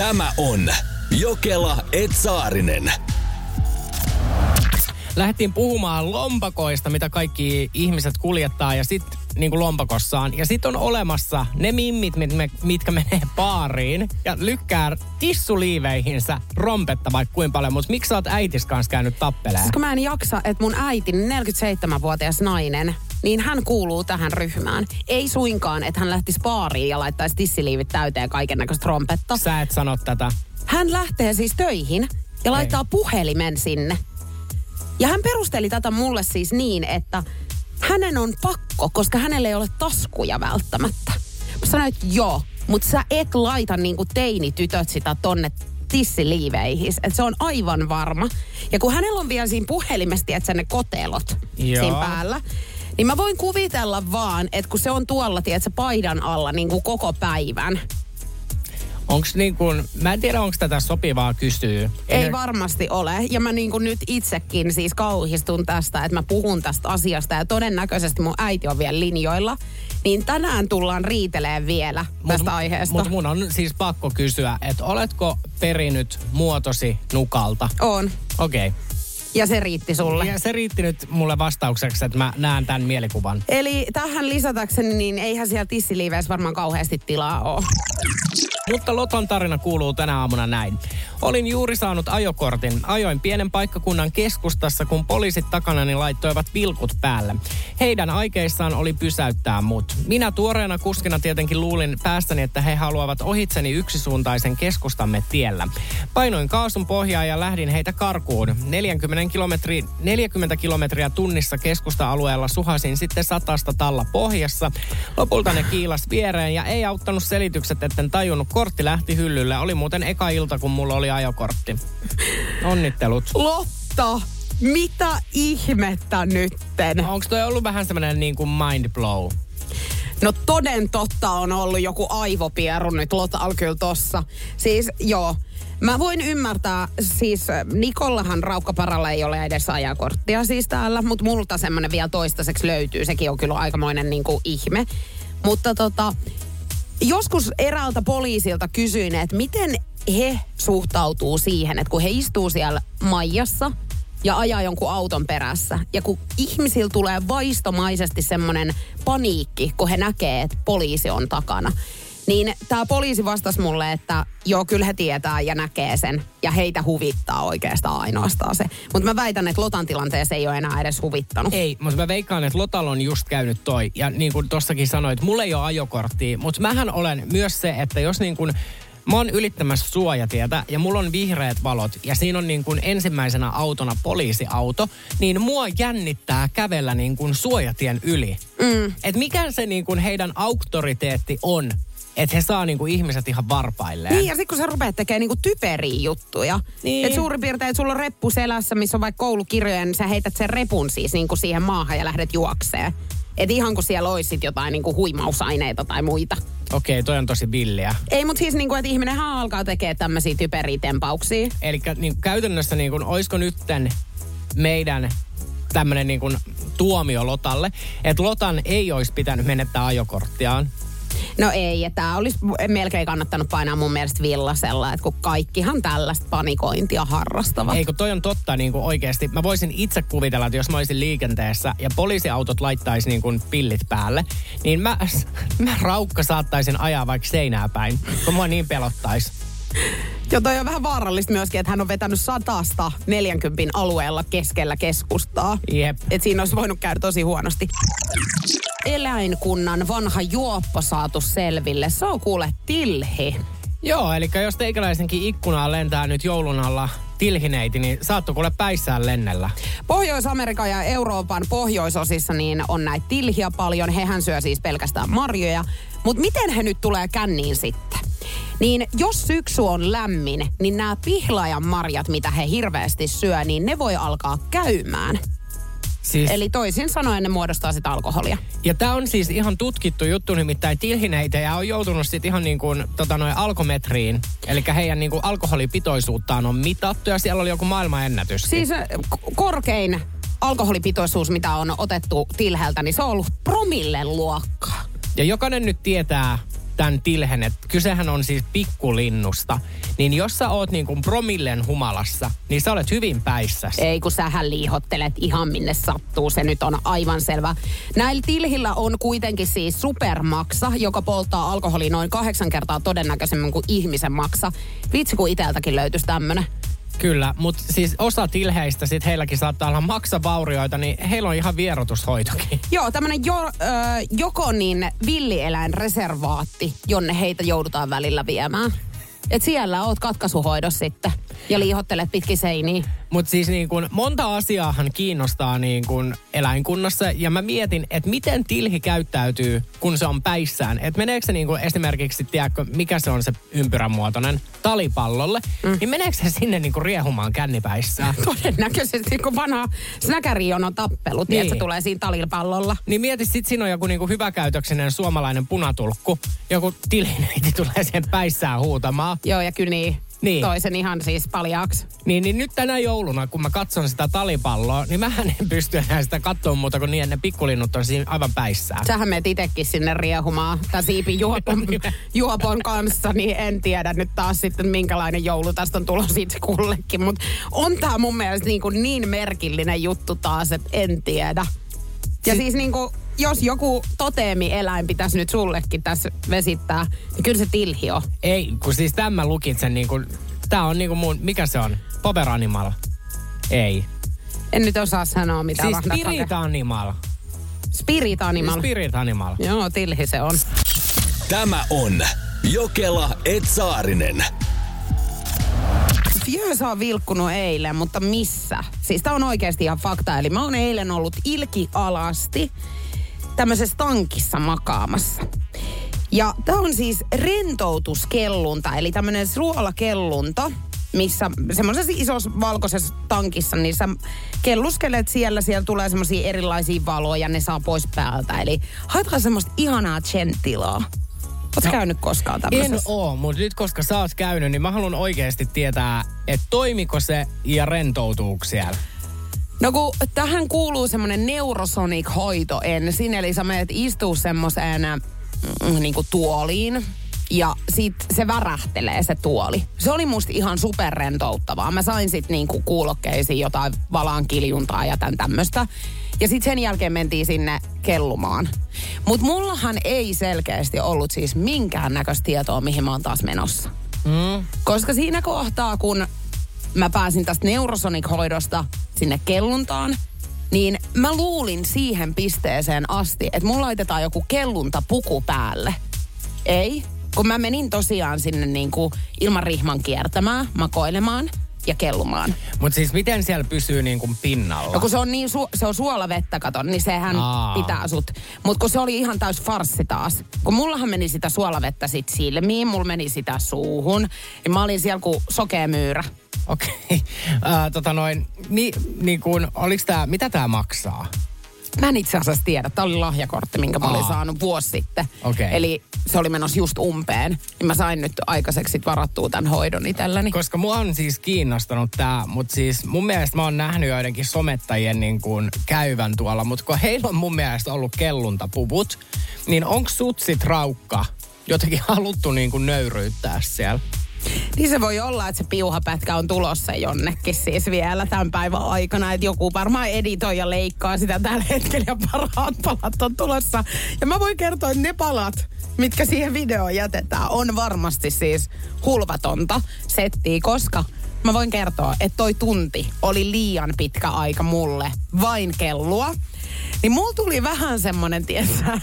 Tämä on Jokela Etsaarinen. Lähdettiin puhumaan lompakoista, mitä kaikki ihmiset kuljettaa ja sit niin kuin lompakossaan. Ja sitten on olemassa ne mimmit, mit me, mitkä menee baariin ja lykkää tissuliiveihinsä rompetta vaikka kuinka paljon. Mutta miksi sä oot äitis kanssa käynyt tappeleen? Siis kun mä en jaksa, että mun äiti, 47-vuotias nainen, niin hän kuuluu tähän ryhmään. Ei suinkaan, että hän lähtisi baariin ja laittaisi tissiliivit täyteen kaiken näköistä rompetta. Sä et sano tätä. Hän lähtee siis töihin ja laittaa puhelimen sinne. Ja hän perusteli tätä mulle siis niin, että hänen on pakko, koska hänellä ei ole taskuja välttämättä. Mä sanoin, että joo, mutta sä et laita niinku teinitytöt sitä tonne tissiliiveihin. Että se on aivan varma. Ja kun hänellä on vielä siinä puhelimessa, että ne kotelot Joo. siinä päällä, niin mä voin kuvitella vaan, että kun se on tuolla, tiedätkö, paidan alla niin kuin koko päivän, Onks niin kuin, mä en tiedä onko tätä sopivaa kysyä. Ei varmasti ole. Ja mä niin kuin nyt itsekin siis kauhistun tästä, että mä puhun tästä asiasta ja todennäköisesti mun äiti on vielä linjoilla. Niin tänään tullaan riiteleen vielä tästä aiheesta. Mutta mun on siis pakko kysyä, että oletko perinyt muotosi nukalta? On. Okei. Okay. Ja se riitti sulle. Ja se riitti nyt mulle vastaukseksi, että mä näen tämän mielikuvan. Eli tähän lisätäkseni, niin eihän siellä tissiliiveissä varmaan kauheasti tilaa ole. Mutta Loton tarina kuuluu tänä aamuna näin. Olin juuri saanut ajokortin. Ajoin pienen paikkakunnan keskustassa, kun poliisit takanani laittoivat vilkut päälle. Heidän aikeissaan oli pysäyttää mut. Minä tuoreena kuskina tietenkin luulin päästäni, että he haluavat ohitseni yksisuuntaisen keskustamme tiellä. Painoin kaasun pohjaa ja lähdin heitä karkuun. 40, kilometri, 40 kilometriä tunnissa keskusta-alueella suhasin sitten satasta talla pohjassa. Lopulta ne kiilas viereen ja ei auttanut selitykset, etten tajunnut. Kortti lähti hyllylle. Oli muuten eka ilta, kun mulla oli ajokortti. Onnittelut. Lotta, mitä ihmettä nytten? Onko toi ollut vähän semmoinen niin kuin mind blow? No toden totta on ollut joku aivopieru nyt Lotalla kyllä tossa. Siis joo, mä voin ymmärtää, siis Nikollahan Raukkaparalla ei ole edes ajakorttia siis täällä, mutta multa semmonen vielä toistaiseksi löytyy. Sekin on kyllä aikamoinen niin kuin ihme. Mutta tota, joskus eräältä poliisilta kysyin, että miten he suhtautuu siihen, että kun he istuu siellä maijassa ja ajaa jonkun auton perässä. Ja kun ihmisillä tulee vaistomaisesti semmoinen paniikki, kun he näkee, että poliisi on takana. Niin tämä poliisi vastasi mulle, että joo, kyllä he tietää ja näkee sen. Ja heitä huvittaa oikeastaan ainoastaan se. Mutta mä väitän, että Lotan tilanteessa ei ole enää edes huvittanut. Ei, mutta mä veikkaan, että Lotalla on just käynyt toi. Ja niin kuin tossakin sanoit, mulla ei ole ajokorttia. Mutta mähän olen myös se, että jos niin kuin Mä oon ylittämässä suojatietä ja mulla on vihreät valot ja siinä on niin kuin ensimmäisenä autona poliisiauto, niin mua jännittää kävellä niin kuin suojatien yli. Mm. Et mikä se niin kuin heidän auktoriteetti on, että he saa niin kuin ihmiset ihan varpailleen. Niin, ja sitten kun sä rupeat tekemään niinku typeriä juttuja. Niin. Et suurin piirtein, että sulla on reppu selässä, missä on vaikka koulukirjoja, niin sä heität sen repun siis niinku siihen maahan ja lähdet juokseen. Et ihan kun siellä olisi sit jotain niinku huimausaineita tai muita. Okei, toi on tosi villiä. Ei, mutta siis niinku, että ihminenhän alkaa tekemään tämmöisiä typeriä tempauksia. Eli niin käytännössä niin kuin, olisiko nytten meidän tämmöinen niin kuin tuomio Lotalle, että Lotan ei olisi pitänyt menettää ajokorttiaan. No ei, että tämä olisi melkein kannattanut painaa mun mielestä villasella, että kun kaikkihan tällaista panikointia harrastavat. Ei kun toi on totta niin kuin oikeasti. Mä voisin itse kuvitella, että jos mä olisin liikenteessä ja poliisiautot laittaisi niin kuin pillit päälle, niin mä, mä raukka saattaisin ajaa vaikka seinää päin, kun mua niin pelottaisi. Toi on vähän vaarallista myöskin, että hän on vetänyt satasta 40 alueella keskellä keskustaa. Jep. Et siinä olisi voinut käydä tosi huonosti. Eläinkunnan vanha juoppo saatu selville. Se on kuule tilhi. Joo, eli jos teikäläisenkin ikkunaan lentää nyt joulun alla tilhineiti, niin saatto kuule päissään lennellä. Pohjois-Amerikan ja Euroopan pohjoisosissa niin on näitä tilhiä paljon. Hehän syö siis pelkästään marjoja. Mutta miten he nyt tulee känniin sitten? Niin jos syksy on lämmin, niin nämä pihlaajan marjat, mitä he hirveästi syö, niin ne voi alkaa käymään. Siis, Eli toisin sanoen ne muodostaa sitä alkoholia. ja tämä on siis ihan tutkittu juttu, nimittäin tilhineitejä on joutunut sitten ihan niin kuin tota noin alkometriin. Eli heidän niin kuin alkoholipitoisuuttaan on mitattu ja siellä oli joku maailmanennätys. Siis äh, k- korkein alkoholipitoisuus, mitä on otettu tilheltä, niin se on ollut promillen luokkaa. Ja jokainen nyt tietää tämän tilhen, että kysehän on siis pikkulinnusta. Niin jos sä oot niin kuin promillen humalassa, niin sä olet hyvin päissäs. Ei kun sähän liihottelet ihan minne sattuu, se nyt on aivan selvä. Näillä tilhillä on kuitenkin siis supermaksa, joka polttaa alkoholia noin kahdeksan kertaa todennäköisemmin kuin ihmisen maksa. Vitsi kun iteltäkin löytyisi tämmönen. Kyllä, mutta siis osa tilheistä sit heilläkin saattaa olla maksavaurioita, niin heillä on ihan vierotushoitokin. Joo, tämmönen jo, ö, Jokonin villieläinreservaatti, jonne heitä joudutaan välillä viemään. Et siellä oot katkaisuhoidossa sitten ja liihottelet pitkin seiniä. Mutta siis niin kun monta asiaahan kiinnostaa niin kun eläinkunnassa ja mä mietin, että miten tilhi käyttäytyy, kun se on päissään. Että meneekö se niin kun esimerkiksi, tiedätkö, mikä se on se ympyränmuotoinen, talipallolle, mm. niin meneekö se sinne niin kun riehumaan kännipäissään? Todennäköisesti, kun vanha snäkärion on tappelu, niin. Niin. se tulee siinä talipallolla. Niin mieti, sit siinä on joku niinku hyväkäytöksinen suomalainen punatulkku. Joku tilhineiti tulee siihen päissään huutamaan. Joo, ja kyllä niin. Niin. Toisen ihan siis paljaaksi. Niin, niin nyt tänä jouluna, kun mä katson sitä talipalloa, niin mä en pysty enää sitä katsoa muuta kuin niin, että ne pikkulinnut on siinä aivan päissään. Sähän menet itekin sinne riehumaan tämän siipin juopon, juopon kanssa, niin en tiedä nyt taas sitten minkälainen joulu tästä on tulossa itse kullekin. Mutta on tämä mun mielestä niin, kuin niin merkillinen juttu taas, että en tiedä. Ja siis niin kuin, jos joku toteemi-eläin pitäisi nyt sullekin tässä vesittää, niin kyllä se tilhi on. Ei, kun siis tämän mä lukitsen niin kuin, tää on niin kuin mun, mikä se on? Power Animal. Ei. En nyt osaa sanoa, mitä Siis Spirit. Animal. Spirit Animal. Spirit Animal. Joo, tilhi se on. Tämä on Jokela Etsaarinen. Fjöös on vilkkunut eilen, mutta missä? Siis tää on oikeasti ihan fakta. Eli mä oon eilen ollut ilki alasti tämmöisessä tankissa makaamassa. Ja tää on siis rentoutuskellunta, eli tämmönen suolakellunta, missä semmoisessa isossa valkoisessa tankissa, niin sä kelluskelet siellä, siellä tulee semmoisia erilaisia valoja, ne saa pois päältä. Eli haetaan semmoista ihanaa tilaa. Ootko no, käynyt koskaan En tämmöisessä? oo, mutta nyt koska sä oot käynyt, niin mä haluan oikeasti tietää, että toimiko se ja rentoutuuko siellä. No kun tähän kuuluu semmoinen neurosonic-hoito ensin, eli sä menet istuu semmoiseen mm, niinku tuoliin, ja sit se värähtelee se tuoli. Se oli musta ihan superrentouttavaa. Mä sain sit niinku kuulokkeisiin jotain valan kiljuntaa ja tän tämmöstä. Ja sitten sen jälkeen mentiin sinne kellumaan. Mutta mullahan ei selkeästi ollut siis minkään näköistä tietoa, mihin mä oon taas menossa. Mm. Koska siinä kohtaa, kun mä pääsin tästä Neurosonic-hoidosta sinne kelluntaan, niin mä luulin siihen pisteeseen asti, että mulla laitetaan joku kelluntapuku päälle. Ei, kun mä menin tosiaan sinne niin kuin ilman rihman kiertämään, makoilemaan ja kellumaan. Mutta siis miten siellä pysyy niin kuin pinnalla? No kun se on niin su- se on suolavettä, katon, niin sehän Aa. pitää sut. Mutta kun se oli ihan täys farssi taas. Kun mullahan meni sitä suolavettä sit silmiin, mulla meni sitä suuhun. Niin mä olin siellä kuin sokea myyrä. Okei. Okay. tota noin, mi, niin kuin, oliks tää, mitä tää maksaa? Mä en itse asiassa tiedä. Tämä oli lahjakortti, minkä mä olin Aa. saanut vuosi sitten. Okei. Eli se oli menossa just umpeen. Niin mä sain nyt aikaiseksi varattua tämän hoidon itselleni. Koska mua on siis kiinnostanut tää, mutta siis mun mielestä mä oon nähnyt joidenkin somettajien niin kuin käyvän tuolla, mutta kun heillä on mun mielestä ollut kelluntapuvut, niin onko sutsit raukka jotenkin haluttu niin kuin nöyryyttää siellä? Niin se voi olla, että se piuhapätkä on tulossa jonnekin siis vielä tämän päivän aikana. Että joku varmaan editoi ja leikkaa sitä tällä hetkellä ja parhaat palat on tulossa. Ja mä voin kertoa, että ne palat, mitkä siihen videoon jätetään, on varmasti siis hulvatonta settiä, koska mä voin kertoa, että toi tunti oli liian pitkä aika mulle vain kellua. Niin mulla tuli vähän semmonen, tietsä,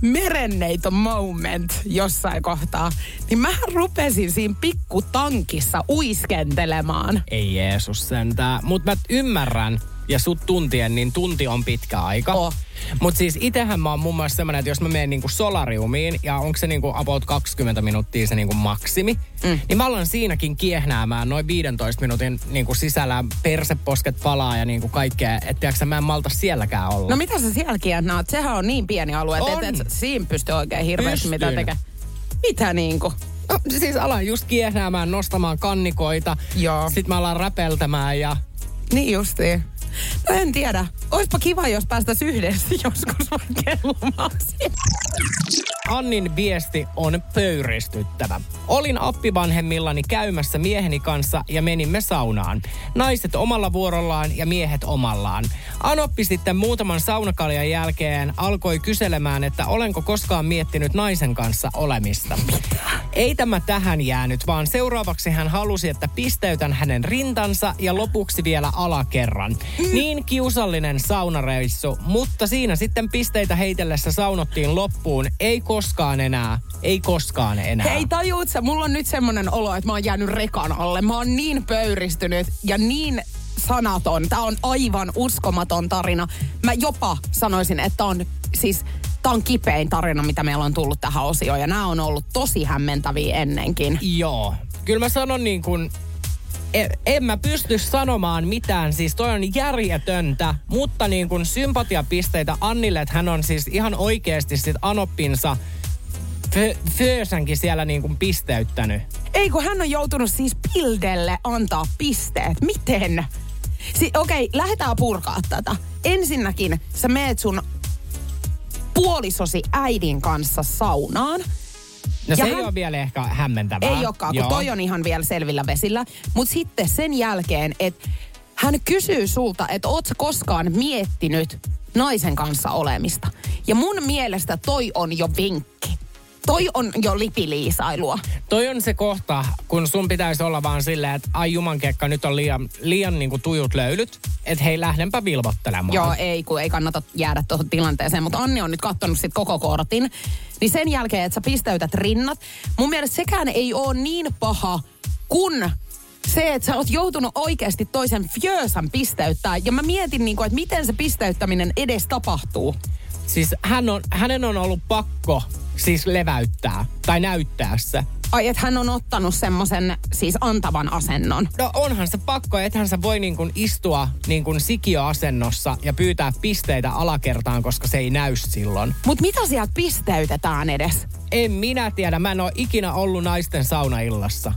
merenneito moment jossain kohtaa, niin mä rupesin siinä pikkutankissa uiskentelemaan. Ei Jeesus sentää. Mutta mä ymmärrän, ja sut tuntien, niin tunti on pitkä aika. Oh. Mutta siis itehän mä oon muun muassa semmonen, että jos mä menen niinku solariumiin, ja onko se niinku about 20 minuuttia se niinku maksimi, mm. niin mä alan siinäkin kiehnäämään noin 15 minuutin niinku sisällä perseposket palaa ja niinku kaikkea, että mä en malta sielläkään olla. No mitä sä siellä kiehnaat? Sehän on niin pieni alue, että et, et, siinä pystyy oikein hirveästi mitä tekemään. Mitä niinku? No, siis alan just kiehnäämään, nostamaan kannikoita. Joo. Sitten mä alan räpeltämään ja Niin justiin. No en tiedä. Oispa kiva, jos päästäisiin yhdessä joskus siellä. Annin viesti on pöyristyttävä. Olin appivanhemmillani käymässä mieheni kanssa ja menimme saunaan. Naiset omalla vuorollaan ja miehet omallaan. Anoppi sitten muutaman saunakaljan jälkeen alkoi kyselemään, että olenko koskaan miettinyt naisen kanssa olemista. Ei tämä tähän jäänyt, vaan seuraavaksi hän halusi, että pisteytän hänen rintansa ja lopuksi vielä alakerran. Niin kiusallinen saunareissu, mutta siinä sitten pisteitä heitellessä saunottiin loppuun. Ei koskaan enää. Ei koskaan enää. Hei, tajuut sä, mulla on nyt semmonen olo, että mä oon jäänyt rekan alle. Mä oon niin pöyristynyt ja niin sanaton. Tää on aivan uskomaton tarina. Mä jopa sanoisin, että on siis Tämä on kipein tarina, mitä meillä on tullut tähän osioon. Ja nämä on ollut tosi hämmentäviä ennenkin. Joo. Kyllä mä sanon niin kuin, en, en mä pysty sanomaan mitään, siis toi on järjetöntä, mutta niin kuin sympatiapisteitä Annille, että hän on siis ihan oikeasti sit Anoppinsa fö, Föösänkin siellä niin kuin pisteyttänyt. Ei, kun hän on joutunut siis Pildelle antaa pisteet. Miten? Si- Okei, okay, lähdetään purkaa tätä. Ensinnäkin sä meet sun puolisosi äidin kanssa saunaan. No se Ja ei hän- ole vielä ehkä hämmentävää. Ei olekaan, kun Joo. toi on ihan vielä selvillä vesillä. Mutta sitten sen jälkeen, että hän kysyy sulta, että oot sä koskaan miettinyt naisen kanssa olemista. Ja mun mielestä toi on jo vinkki. Toi on jo lipiliisailua. Toi on se kohta, kun sun pitäisi olla vaan silleen, että ai jumankekka, nyt on liian, liian niin kuin tujut löylyt, että hei lähdenpä vilvottelemaan. Joo, ei, kun ei kannata jäädä tuohon tilanteeseen. Mutta Anni on nyt katsonut sit koko kortin. Niin sen jälkeen, että sä pisteytät rinnat, mun mielestä sekään ei ole niin paha, kun se, että sä oot joutunut oikeasti toisen fjöösan pisteyttää. Ja mä mietin, niin kuin, että miten se pisteyttäminen edes tapahtuu. Siis hän on, hänen on ollut pakko siis leväyttää tai näyttää se. Ai, että hän on ottanut semmoisen siis antavan asennon. No onhan se pakko, ethän sä voi niin kuin istua niin kuin sikioasennossa ja pyytää pisteitä alakertaan, koska se ei näy silloin. Mutta mitä sieltä pisteytetään edes? En minä tiedä, mä en ole ikinä ollut naisten saunaillassa.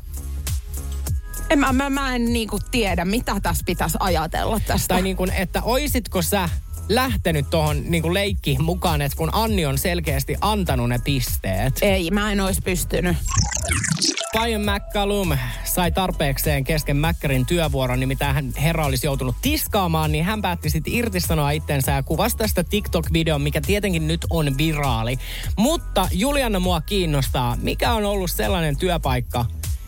En, mä, mä, mä en niinku tiedä, mitä tässä pitäisi ajatella tästä. Tai niin kuin, että oisitko sä lähtenyt tuohon niin leikkiin mukaan, että kun Anni on selkeästi antanut ne pisteet. Ei, mä en olisi pystynyt. Brian McCallum sai tarpeekseen kesken Mäkkärin työvuoron, nimittäin hän herra olisi joutunut tiskaamaan, niin hän päätti sitten irtisanoa itsensä ja kuvasi tästä TikTok-videon, mikä tietenkin nyt on viraali. Mutta Juliana mua kiinnostaa, mikä on ollut sellainen työpaikka,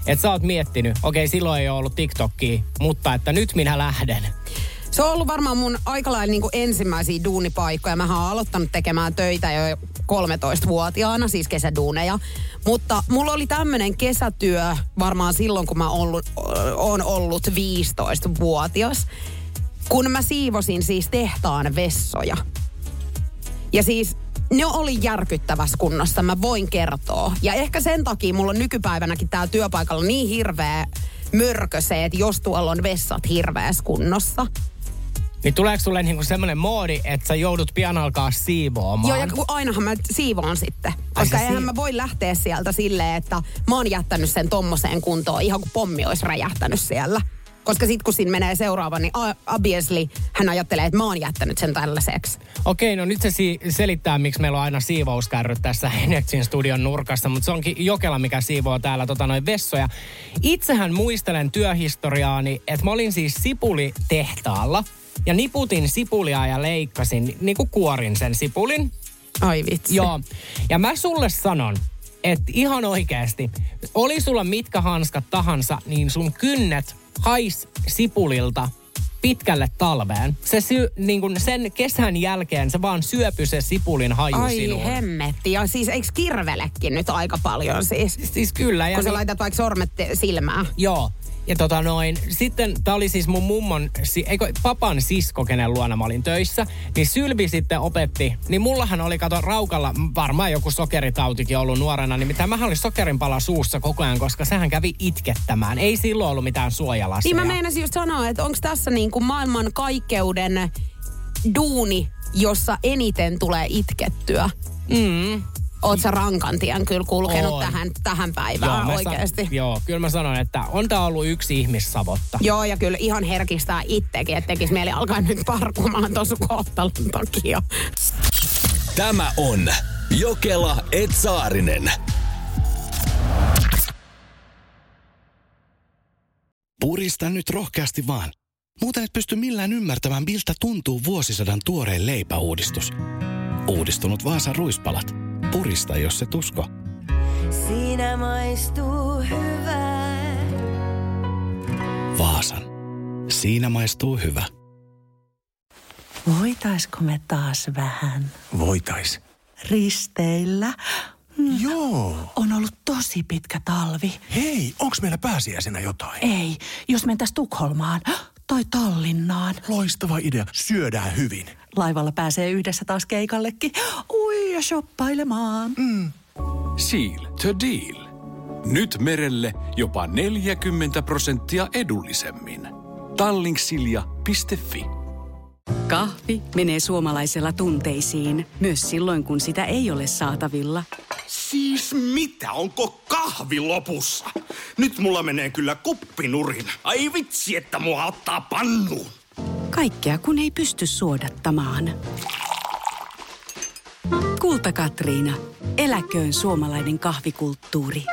että sä oot miettinyt, okei silloin ei ole ollut TikTokia, mutta että nyt minä lähden. Se on ollut varmaan mun aika lailla niin ensimmäisiä duunipaikkoja. Mä oon aloittanut tekemään töitä jo 13-vuotiaana, siis kesäduuneja. Mutta mulla oli tämmöinen kesätyö varmaan silloin, kun mä ollut, ollut 15-vuotias. Kun mä siivosin siis tehtaan vessoja. Ja siis ne oli järkyttävässä kunnossa, mä voin kertoa. Ja ehkä sen takia mulla on nykypäivänäkin täällä työpaikalla niin hirveä mörkö se, että jos tuolla on vessat hirveässä kunnossa. Niin tuleeko sulle niinku semmoinen moodi, että sä joudut pian alkaa siivoamaan? Joo, ja kun ainahan mä siivoan sitten. Koska eihän mä voi lähteä sieltä silleen, että mä oon jättänyt sen tommoseen kuntoon, ihan kuin pommi olisi räjähtänyt siellä. Koska sit kun siinä menee seuraava, niin obviously hän ajattelee, että mä oon jättänyt sen tällaiseksi. Okei, no nyt se si- selittää, miksi meillä on aina siivouskärryt tässä Energyn studion nurkassa, mutta se onkin Jokela, mikä siivoo täällä tota noin vessoja. Itsehän muistelen työhistoriaani, että mä olin siis sipulitehtaalla ja niputin sipulia ja leikkasin, niin kuin kuorin sen sipulin. Ai vitsi. Joo. Ja mä sulle sanon, että ihan oikeasti, oli sulla mitkä hanskat tahansa, niin sun kynnet hais sipulilta pitkälle talveen. Se sy, niin kun sen kesän jälkeen se vaan syöpy se sipulin haju Ai sinuun. hemmetti. Ja siis eikö kirvelekin nyt aika paljon siis? Siis kyllä. Ja kun sä niin- laitat vaikka sormet silmään. Joo. Ja tota noin, sitten tää oli siis mun mummon, si- eikö, papan sisko, kenen luona mä olin töissä, niin Sylvi sitten opetti, niin mullahan oli, kato, raukalla varmaan joku sokeritautikin ollut nuorena, niin mitä mä olin sokerinpala suussa koko ajan, koska sehän kävi itkettämään. Ei silloin ollut mitään suojalaseja. Niin mä meinasin just sanoa, että onko tässä niin kuin maailman kaikkeuden duuni, jossa eniten tulee itkettyä? Mm. Oot sä rankantien kyllä kulkenut Oon. tähän, tähän päivään mä oikeasti. Sa- joo, kyllä mä sanon, että on tää ollut yksi ihmissavotta. Joo, ja kyllä ihan herkistää itsekin, että tekisi mieli alkaa nyt parkumaan tuossa kohtalon takia. Tämä on Jokela Etsaarinen. Purista nyt rohkeasti vaan. Muuten et pysty millään ymmärtämään, miltä tuntuu vuosisadan tuoreen leipäuudistus. Uudistunut Vaasan ruispalat. Purista, jos se tusko. Siinä maistuu hyvää. Vaasan. Siinä maistuu hyvä. Voitaisko me taas vähän Voitais. risteillä? Joo. On ollut tosi pitkä talvi. Hei, onks meillä pääsiäisenä jotain? Ei, jos mentäis Tukholmaan tai Tallinnaan. Loistava idea. Syödään hyvin. Laivalla pääsee yhdessä taas keikallekin. Ui ja shoppailemaan. Mm. Seal to deal. Nyt merelle jopa 40 prosenttia edullisemmin. Tallingsilja.fi Kahvi menee suomalaisella tunteisiin, myös silloin kun sitä ei ole saatavilla. Siis mitä? Onko kahvi lopussa? Nyt mulla menee kyllä kuppinurin. Ai vitsi, että mua ottaa pannuun. Kaikkea kun ei pysty suodattamaan. Kulta Katriina. Eläköön suomalainen kahvikulttuuri.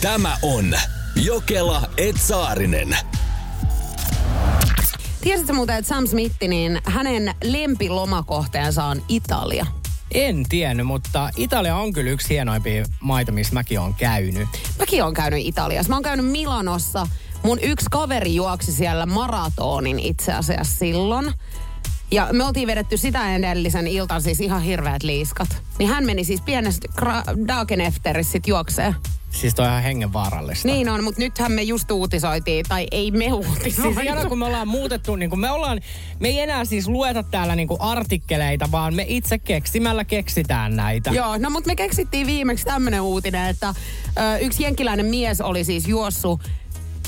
Tämä on Jokela Etsaarinen. Tiesitkö muuten, että Sam Smith, niin hänen lempilomakohteensa on Italia? En tiennyt, mutta Italia on kyllä yksi hienoimpia maita, missä mäkin olen käynyt. Mäkin olen käynyt Italiassa. Mä oon käynyt Milanossa. Mun yksi kaveri juoksi siellä maratonin itse asiassa silloin. Ja me oltiin vedetty sitä edellisen iltan siis ihan hirveät liiskat. Niin hän meni siis pienestä Gra- Dagenefterissä sit juokseen. Siis toi on ihan hengenvaarallista. Niin on, mutta nythän me just uutisoitiin, tai ei me uutisoitu. Siis ihana, kun me ollaan muutettu, niin kun me ollaan, me ei enää siis lueta täällä niin kuin artikkeleita, vaan me itse keksimällä keksitään näitä. Joo, no mutta me keksittiin viimeksi tämmönen uutinen, että ö, yksi jenkiläinen mies oli siis juossut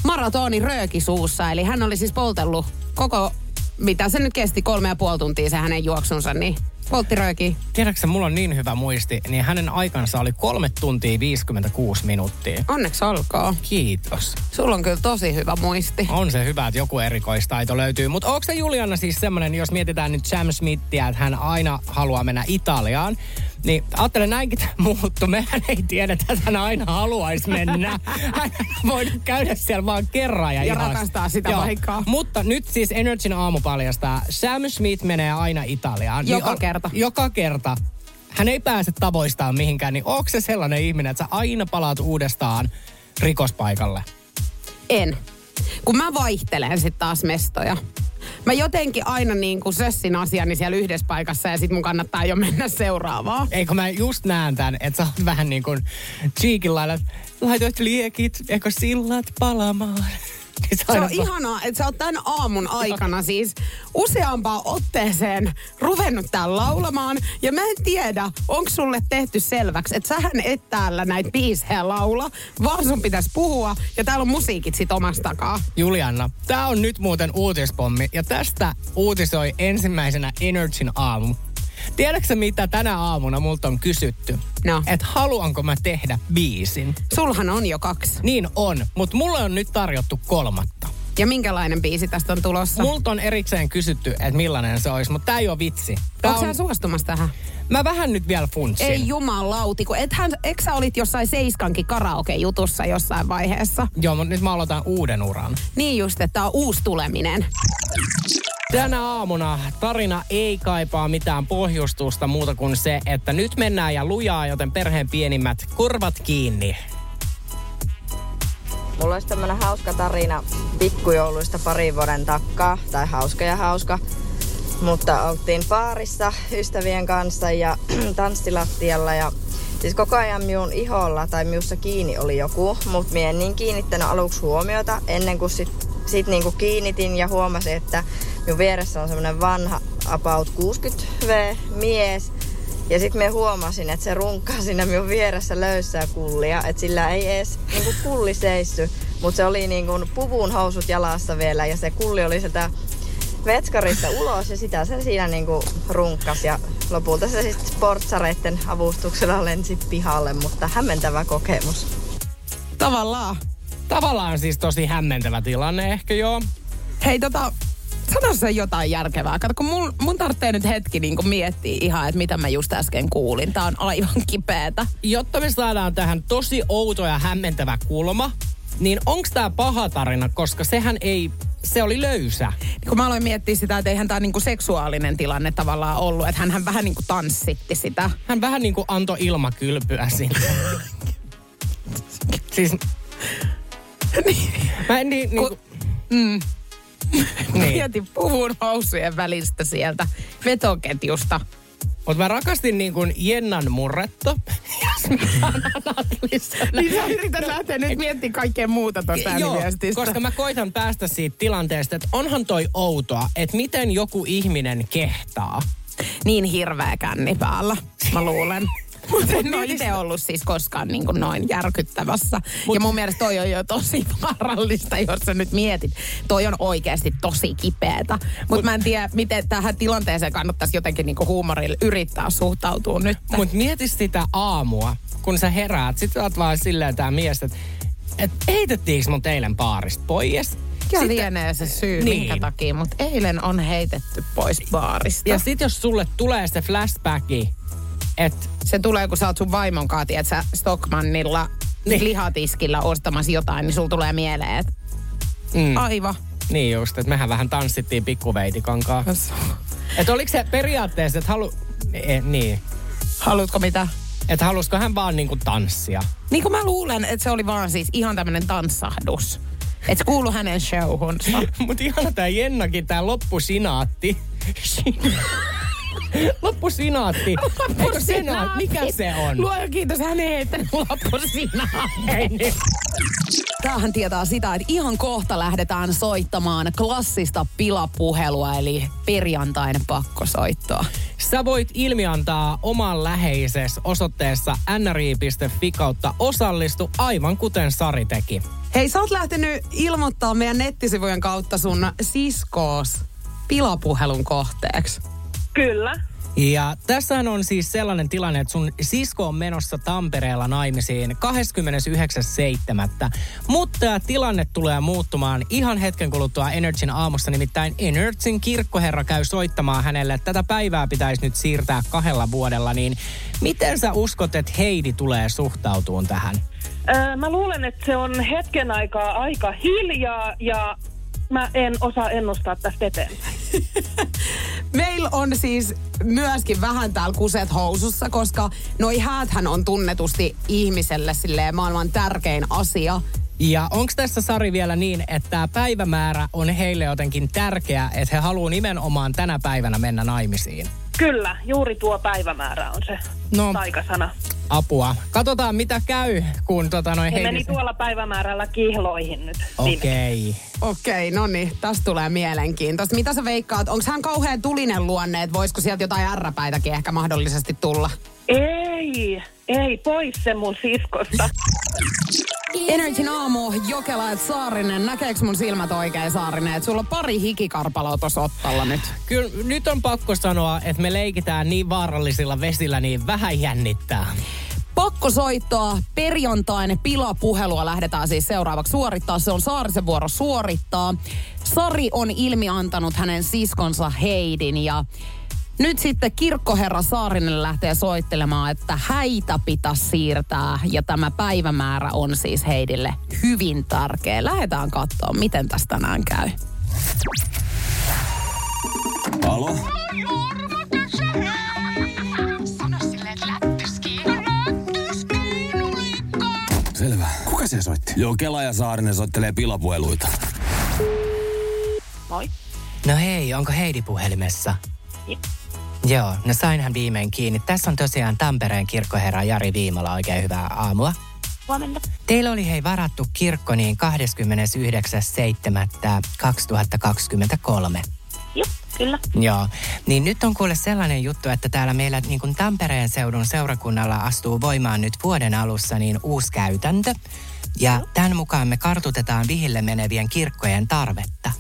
maratonin röökisuussa. Eli hän oli siis poltellut koko, mitä se nyt kesti, kolme ja puoli tuntia se hänen juoksunsa, niin Polttirööki. Tiedätkö, mulla on niin hyvä muisti, niin hänen aikansa oli kolme tuntia 56 minuuttia. Onneksi olkoon. Kiitos. Sulla on kyllä tosi hyvä muisti. On se hyvä, että joku erikoistaito löytyy. Mutta onko se Juliana siis semmoinen, jos mietitään nyt Sam Smithia, että hän aina haluaa mennä Italiaan, niin ajattelen näinkin tämä muuttu. Mehän ei tiedetä, että hän aina haluaisi mennä. Hän voi käydä siellä vaan kerran. Ja, Ja rakastaa sitä paikkaa. Mutta nyt siis Energyn aamu paljastaa. Sam Smith menee aina Italiaan. Joka Niin kerta. Joka kerta. Hän ei pääse tavoistaan mihinkään, niin onko se sellainen ihminen, että sä aina palaat uudestaan rikospaikalle? En. Kun mä vaihtelen sitten taas mestoja. Mä jotenkin aina niin kuin sössin asiani siellä yhdessä paikassa ja sit mun kannattaa jo mennä seuraavaan. Eikö mä just näen tämän, että sä oot vähän niin kuin cheekin lailla, laitoit liekit, eikö sillat palamaan? Sä Se on ihanaa, että sä oot tämän aamun aikana siis useampaan otteeseen ruvennut täällä laulamaan. Ja mä en tiedä, onko sulle tehty selväksi, että sähän et täällä näitä biisejä laula, vaan sun pitäisi puhua. Ja täällä on musiikit sit omasta takaa. Julianna, tää on nyt muuten uutispommi ja tästä uutisoi ensimmäisenä Energyn aamu. Tiedätkö mitä tänä aamuna multa on kysytty? No. Että haluanko mä tehdä biisin? Sulhan on jo kaksi. Niin on, mutta mulle on nyt tarjottu kolmatta. Ja minkälainen biisi tästä on tulossa? Multa on erikseen kysytty, että millainen se olisi, mutta tää ei ole vitsi. Tää Onko on... suostumassa tähän? Mä vähän nyt vielä funtsin. Ei jumalauti, kun ethän, eikö sä olit jossain Seiskankin karaoke-jutussa jossain vaiheessa? Joo, mutta nyt mä aloitan uuden uran. Niin just, että tää on uusi tuleminen. Tänä aamuna tarina ei kaipaa mitään pohjustusta muuta kuin se, että nyt mennään ja lujaa, joten perheen pienimmät korvat kiinni. Mulla olisi tämmönen hauska tarina pikkujouluista parin vuoden takkaa, tai hauska ja hauska. Mutta oltiin baarissa ystävien kanssa ja tanssilattialla ja siis koko ajan minun iholla tai minussa kiinni oli joku, mutta minä en niin kiinnittänyt aluksi huomiota ennen kuin sit, sit niinku kiinnitin ja huomasin, että minun vieressä on semmoinen vanha about 60V mies. Ja sitten me huomasin, että se runkkaa siinä minun vieressä löysää kullia, että sillä ei edes niinku kulli seissy, mutta se oli niinku puvun housut jalassa vielä ja se kulli oli sieltä vetskarista ulos ja sitä se siinä niinku runkkas ja lopulta se sitten sportsareitten avustuksella lensi pihalle, mutta hämmentävä kokemus. Tavallaan. Tavallaan siis tosi hämmentävä tilanne ehkä joo. Hei tota, sano se jotain järkevää. Kato, kun mun, mun tarvitsee nyt hetki niin miettiä ihan, että mitä mä just äsken kuulin. Tää on aivan kipeätä. Jotta me saadaan tähän tosi outo ja hämmentävä kulma, niin onks tää paha tarina, koska sehän ei, se oli löysä. Kun mä aloin miettiä sitä, että eihän tämä niinku seksuaalinen tilanne tavallaan ollut. Että hän vähän niinku tanssitti sitä. Hän vähän niinku antoi ilmakylpyä sinne. siis... Mä en niin, niin, Mm. Niin. Mieti puvun housujen välistä sieltä vetoketjusta. Mutta mä rakastin niin kuin Jennan murretta. Niin sä yrität lähteä nyt miettimään kaikkea muuta tuosta Joo, ääniviestistä. koska mä koitan päästä siitä tilanteesta, että onhan toi outoa, että miten joku ihminen kehtaa. Niin hirveä känni päällä, mä luulen. Mutta en ole itse ollut siis koskaan niin kuin noin järkyttävässä. Mut, ja mun mielestä toi on jo tosi vaarallista, jos sä nyt mietit. Toi on oikeasti tosi kipeätä. Mutta Mut, mä en tiedä, miten tähän tilanteeseen kannattaisi jotenkin niin kuin huumorilla yrittää suhtautua nyt. Mutta mieti sitä aamua, kun sä heräät. Sit sä oot vaan silleen tää mies, että et heitettiinkö mut eilen baarista pois? Ja lienee se syy, niin. minkä takia. Mutta eilen on heitetty pois baarista. Ja sit jos sulle tulee se flashbacki, että Se tulee, kun sä oot sun vaimon kanssa, tiedät sä, Stockmannilla niin. lihatiskillä ostamassa jotain, niin sulla tulee mieleen, että Mm. aivan. Niin just, että mehän vähän tanssittiin pikkuveitikankaa. Että oliko se periaatteessa, että halu... E, niin. Haluatko mitä? Että halusko hän vaan niinku tanssia? Niin kuin mä luulen, että se oli vaan siis ihan tämmönen tanssahdus. Että se kuului hänen showhunsa. Mut ihana tää Jennakin, tää loppusinaatti. loppusinaatti. Eikö senaatti? Mikä se on? Luoja kiitos, hän ei heittänyt loppusinaatti. Tämähän tietää sitä, että ihan kohta lähdetään soittamaan klassista pilapuhelua, eli perjantain pakkosoittoa. Sä voit ilmiantaa oman läheises osoitteessa nri.fi kautta osallistu, aivan kuten Sari teki. Hei, sä oot lähtenyt ilmoittaa meidän nettisivujen kautta sun siskoos pilapuhelun kohteeksi. Kyllä. Ja tässähän on siis sellainen tilanne, että sun sisko on menossa Tampereella naimisiin 29.7. Mutta tämä tilanne tulee muuttumaan ihan hetken kuluttua Energyn aamussa. Nimittäin Energyn kirkkoherra käy soittamaan hänelle, että tätä päivää pitäisi nyt siirtää kahdella vuodella. Niin miten sä uskot, että Heidi tulee suhtautumaan tähän? Öö, mä luulen, että se on hetken aikaa aika hiljaa ja mä en osaa ennustaa tästä eteenpäin. Meillä on siis myöskin vähän täällä kuset housussa, koska noi hääthän on tunnetusti ihmiselle silleen maailman tärkein asia. Ja onko tässä Sari vielä niin, että tämä päivämäärä on heille jotenkin tärkeä, että he haluaa nimenomaan tänä päivänä mennä naimisiin? Kyllä, juuri tuo päivämäärä on se No. taikasana. Apua. Katsotaan mitä käy, kun tota noin He meni tuolla päivämäärällä kihloihin nyt. Okei. Okei, no niin, tästä tulee mielenkiintoista. Mitä sä veikkaat? Onko hän kauhean tulinen luonne, että voisiko sieltä jotain ärräpäitäkin ehkä mahdollisesti tulla? Ei, ei, pois se mun siskosta. Energin aamu, Jokela et Saarinen. Näkeekö mun silmät oikein Saarinen? Että sulla on pari hikikarpaloa tuossa ottalla nyt. Kyllä nyt on pakko sanoa, että me leikitään niin vaarallisilla vesillä, niin vähän jännittää. Pakko soittaa perjantain pilapuhelua lähdetään siis seuraavaksi suorittaa. Se on Saarisen vuoro suorittaa. Sari on ilmiantanut hänen siskonsa Heidin ja nyt sitten kirkkoherra Saarinen lähtee soittelemaan, että häitä pitäisi siirtää ja tämä päivämäärä on siis Heidille hyvin tärkeä. Lähdetään katsoa, miten tästä tänään käy. Alo? Selvä. Kuka se soitti? Joo, Kela ja Saarinen soittelee pilapueluita. Moi. No hei, onko Heidi puhelimessa? Joo, no sainhan viimein kiinni. Tässä on tosiaan Tampereen kirkkoherra Jari Viimola. Oikein hyvää aamua. Huomenta. Teillä oli hei varattu kirkko niin 29.7.2023. Joo, kyllä. Joo, niin nyt on kuule sellainen juttu, että täällä meillä niin kuin Tampereen seudun seurakunnalla astuu voimaan nyt vuoden alussa niin uusi käytäntö. Ja tämän mukaan me kartutetaan vihille menevien kirkkojen tarvetta.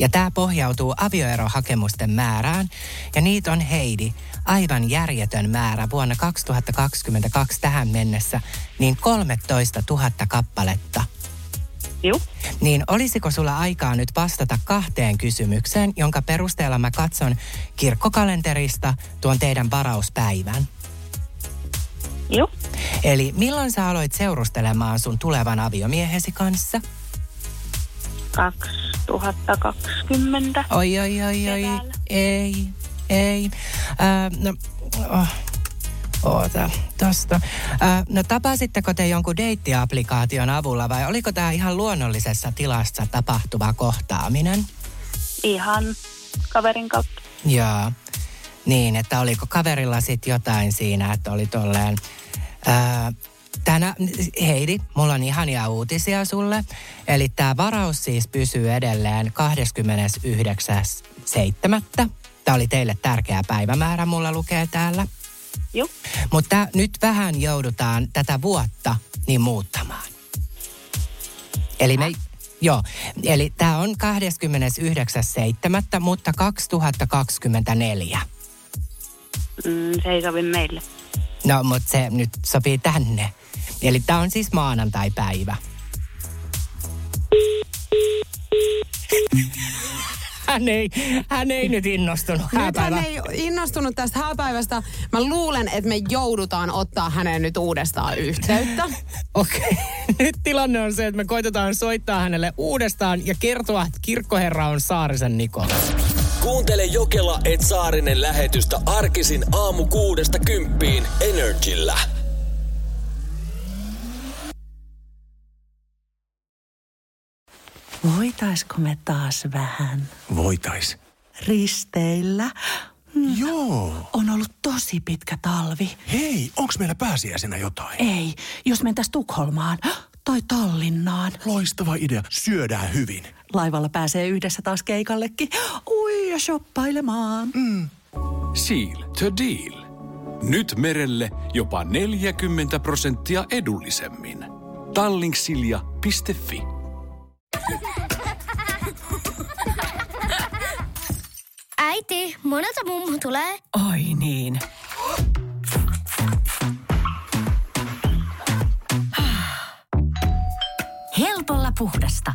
Ja tämä pohjautuu avioerohakemusten määrään. Ja niitä on Heidi, aivan järjetön määrä vuonna 2022 tähän mennessä, niin 13 000 kappaletta. Joo. Niin olisiko sulla aikaa nyt vastata kahteen kysymykseen, jonka perusteella mä katson kirkkokalenterista tuon teidän varauspäivän? Joo. Eli milloin sä aloit seurustelemaan sun tulevan aviomiehesi kanssa? 2020. Oi, oi, oi, oi. Ei, ei. Äh, no, oh. Oota, tosta. Äh, no tapasitteko te jonkun deittiaplikaation avulla vai oliko tämä ihan luonnollisessa tilassa tapahtuva kohtaaminen? Ihan kaverin kautta. Joo. Niin, että oliko kaverilla sitten jotain siinä, että oli tolleen... Ää, tänä, Heidi, mulla on ihania uutisia sulle. Eli tämä varaus siis pysyy edelleen 29.7. Tämä oli teille tärkeä päivämäärä, mulla lukee täällä. Joo. Mutta nyt vähän joudutaan tätä vuotta niin muuttamaan. Eli me, joo, eli tämä on 29.7. mutta 2024. Mm, se ei sovi meille. No, mutta se nyt sopii tänne. Eli tämä on siis maanantai-päivä. Hän ei, hän ei nyt innostunut. Nyt hän ei innostunut tästä hääpäivästä. Mä luulen, että me joudutaan ottaa häneen nyt uudestaan yhteyttä. Okei, okay. nyt tilanne on se, että me koitetaan soittaa hänelle uudestaan ja kertoa, että kirkkoherra on Saarisen Niko. Kuuntele Jokela et Saarinen lähetystä arkisin aamu kuudesta kymppiin Energillä. Voitaisko me taas vähän Voitais. risteillä? Joo. On ollut tosi pitkä talvi. Hei, onks meillä pääsiäisenä jotain? Ei, jos mentäis Tukholmaan tai Tallinnaan. Loistava idea. Syödään hyvin. Laivalla pääsee yhdessä taas keikallekin. Ui ja shoppailemaan. Mm. Seal to deal. Nyt merelle jopa 40 prosenttia edullisemmin. Tallingsilja.fi Äiti, monelta mummu tulee? Oi niin. Helpolla puhdasta.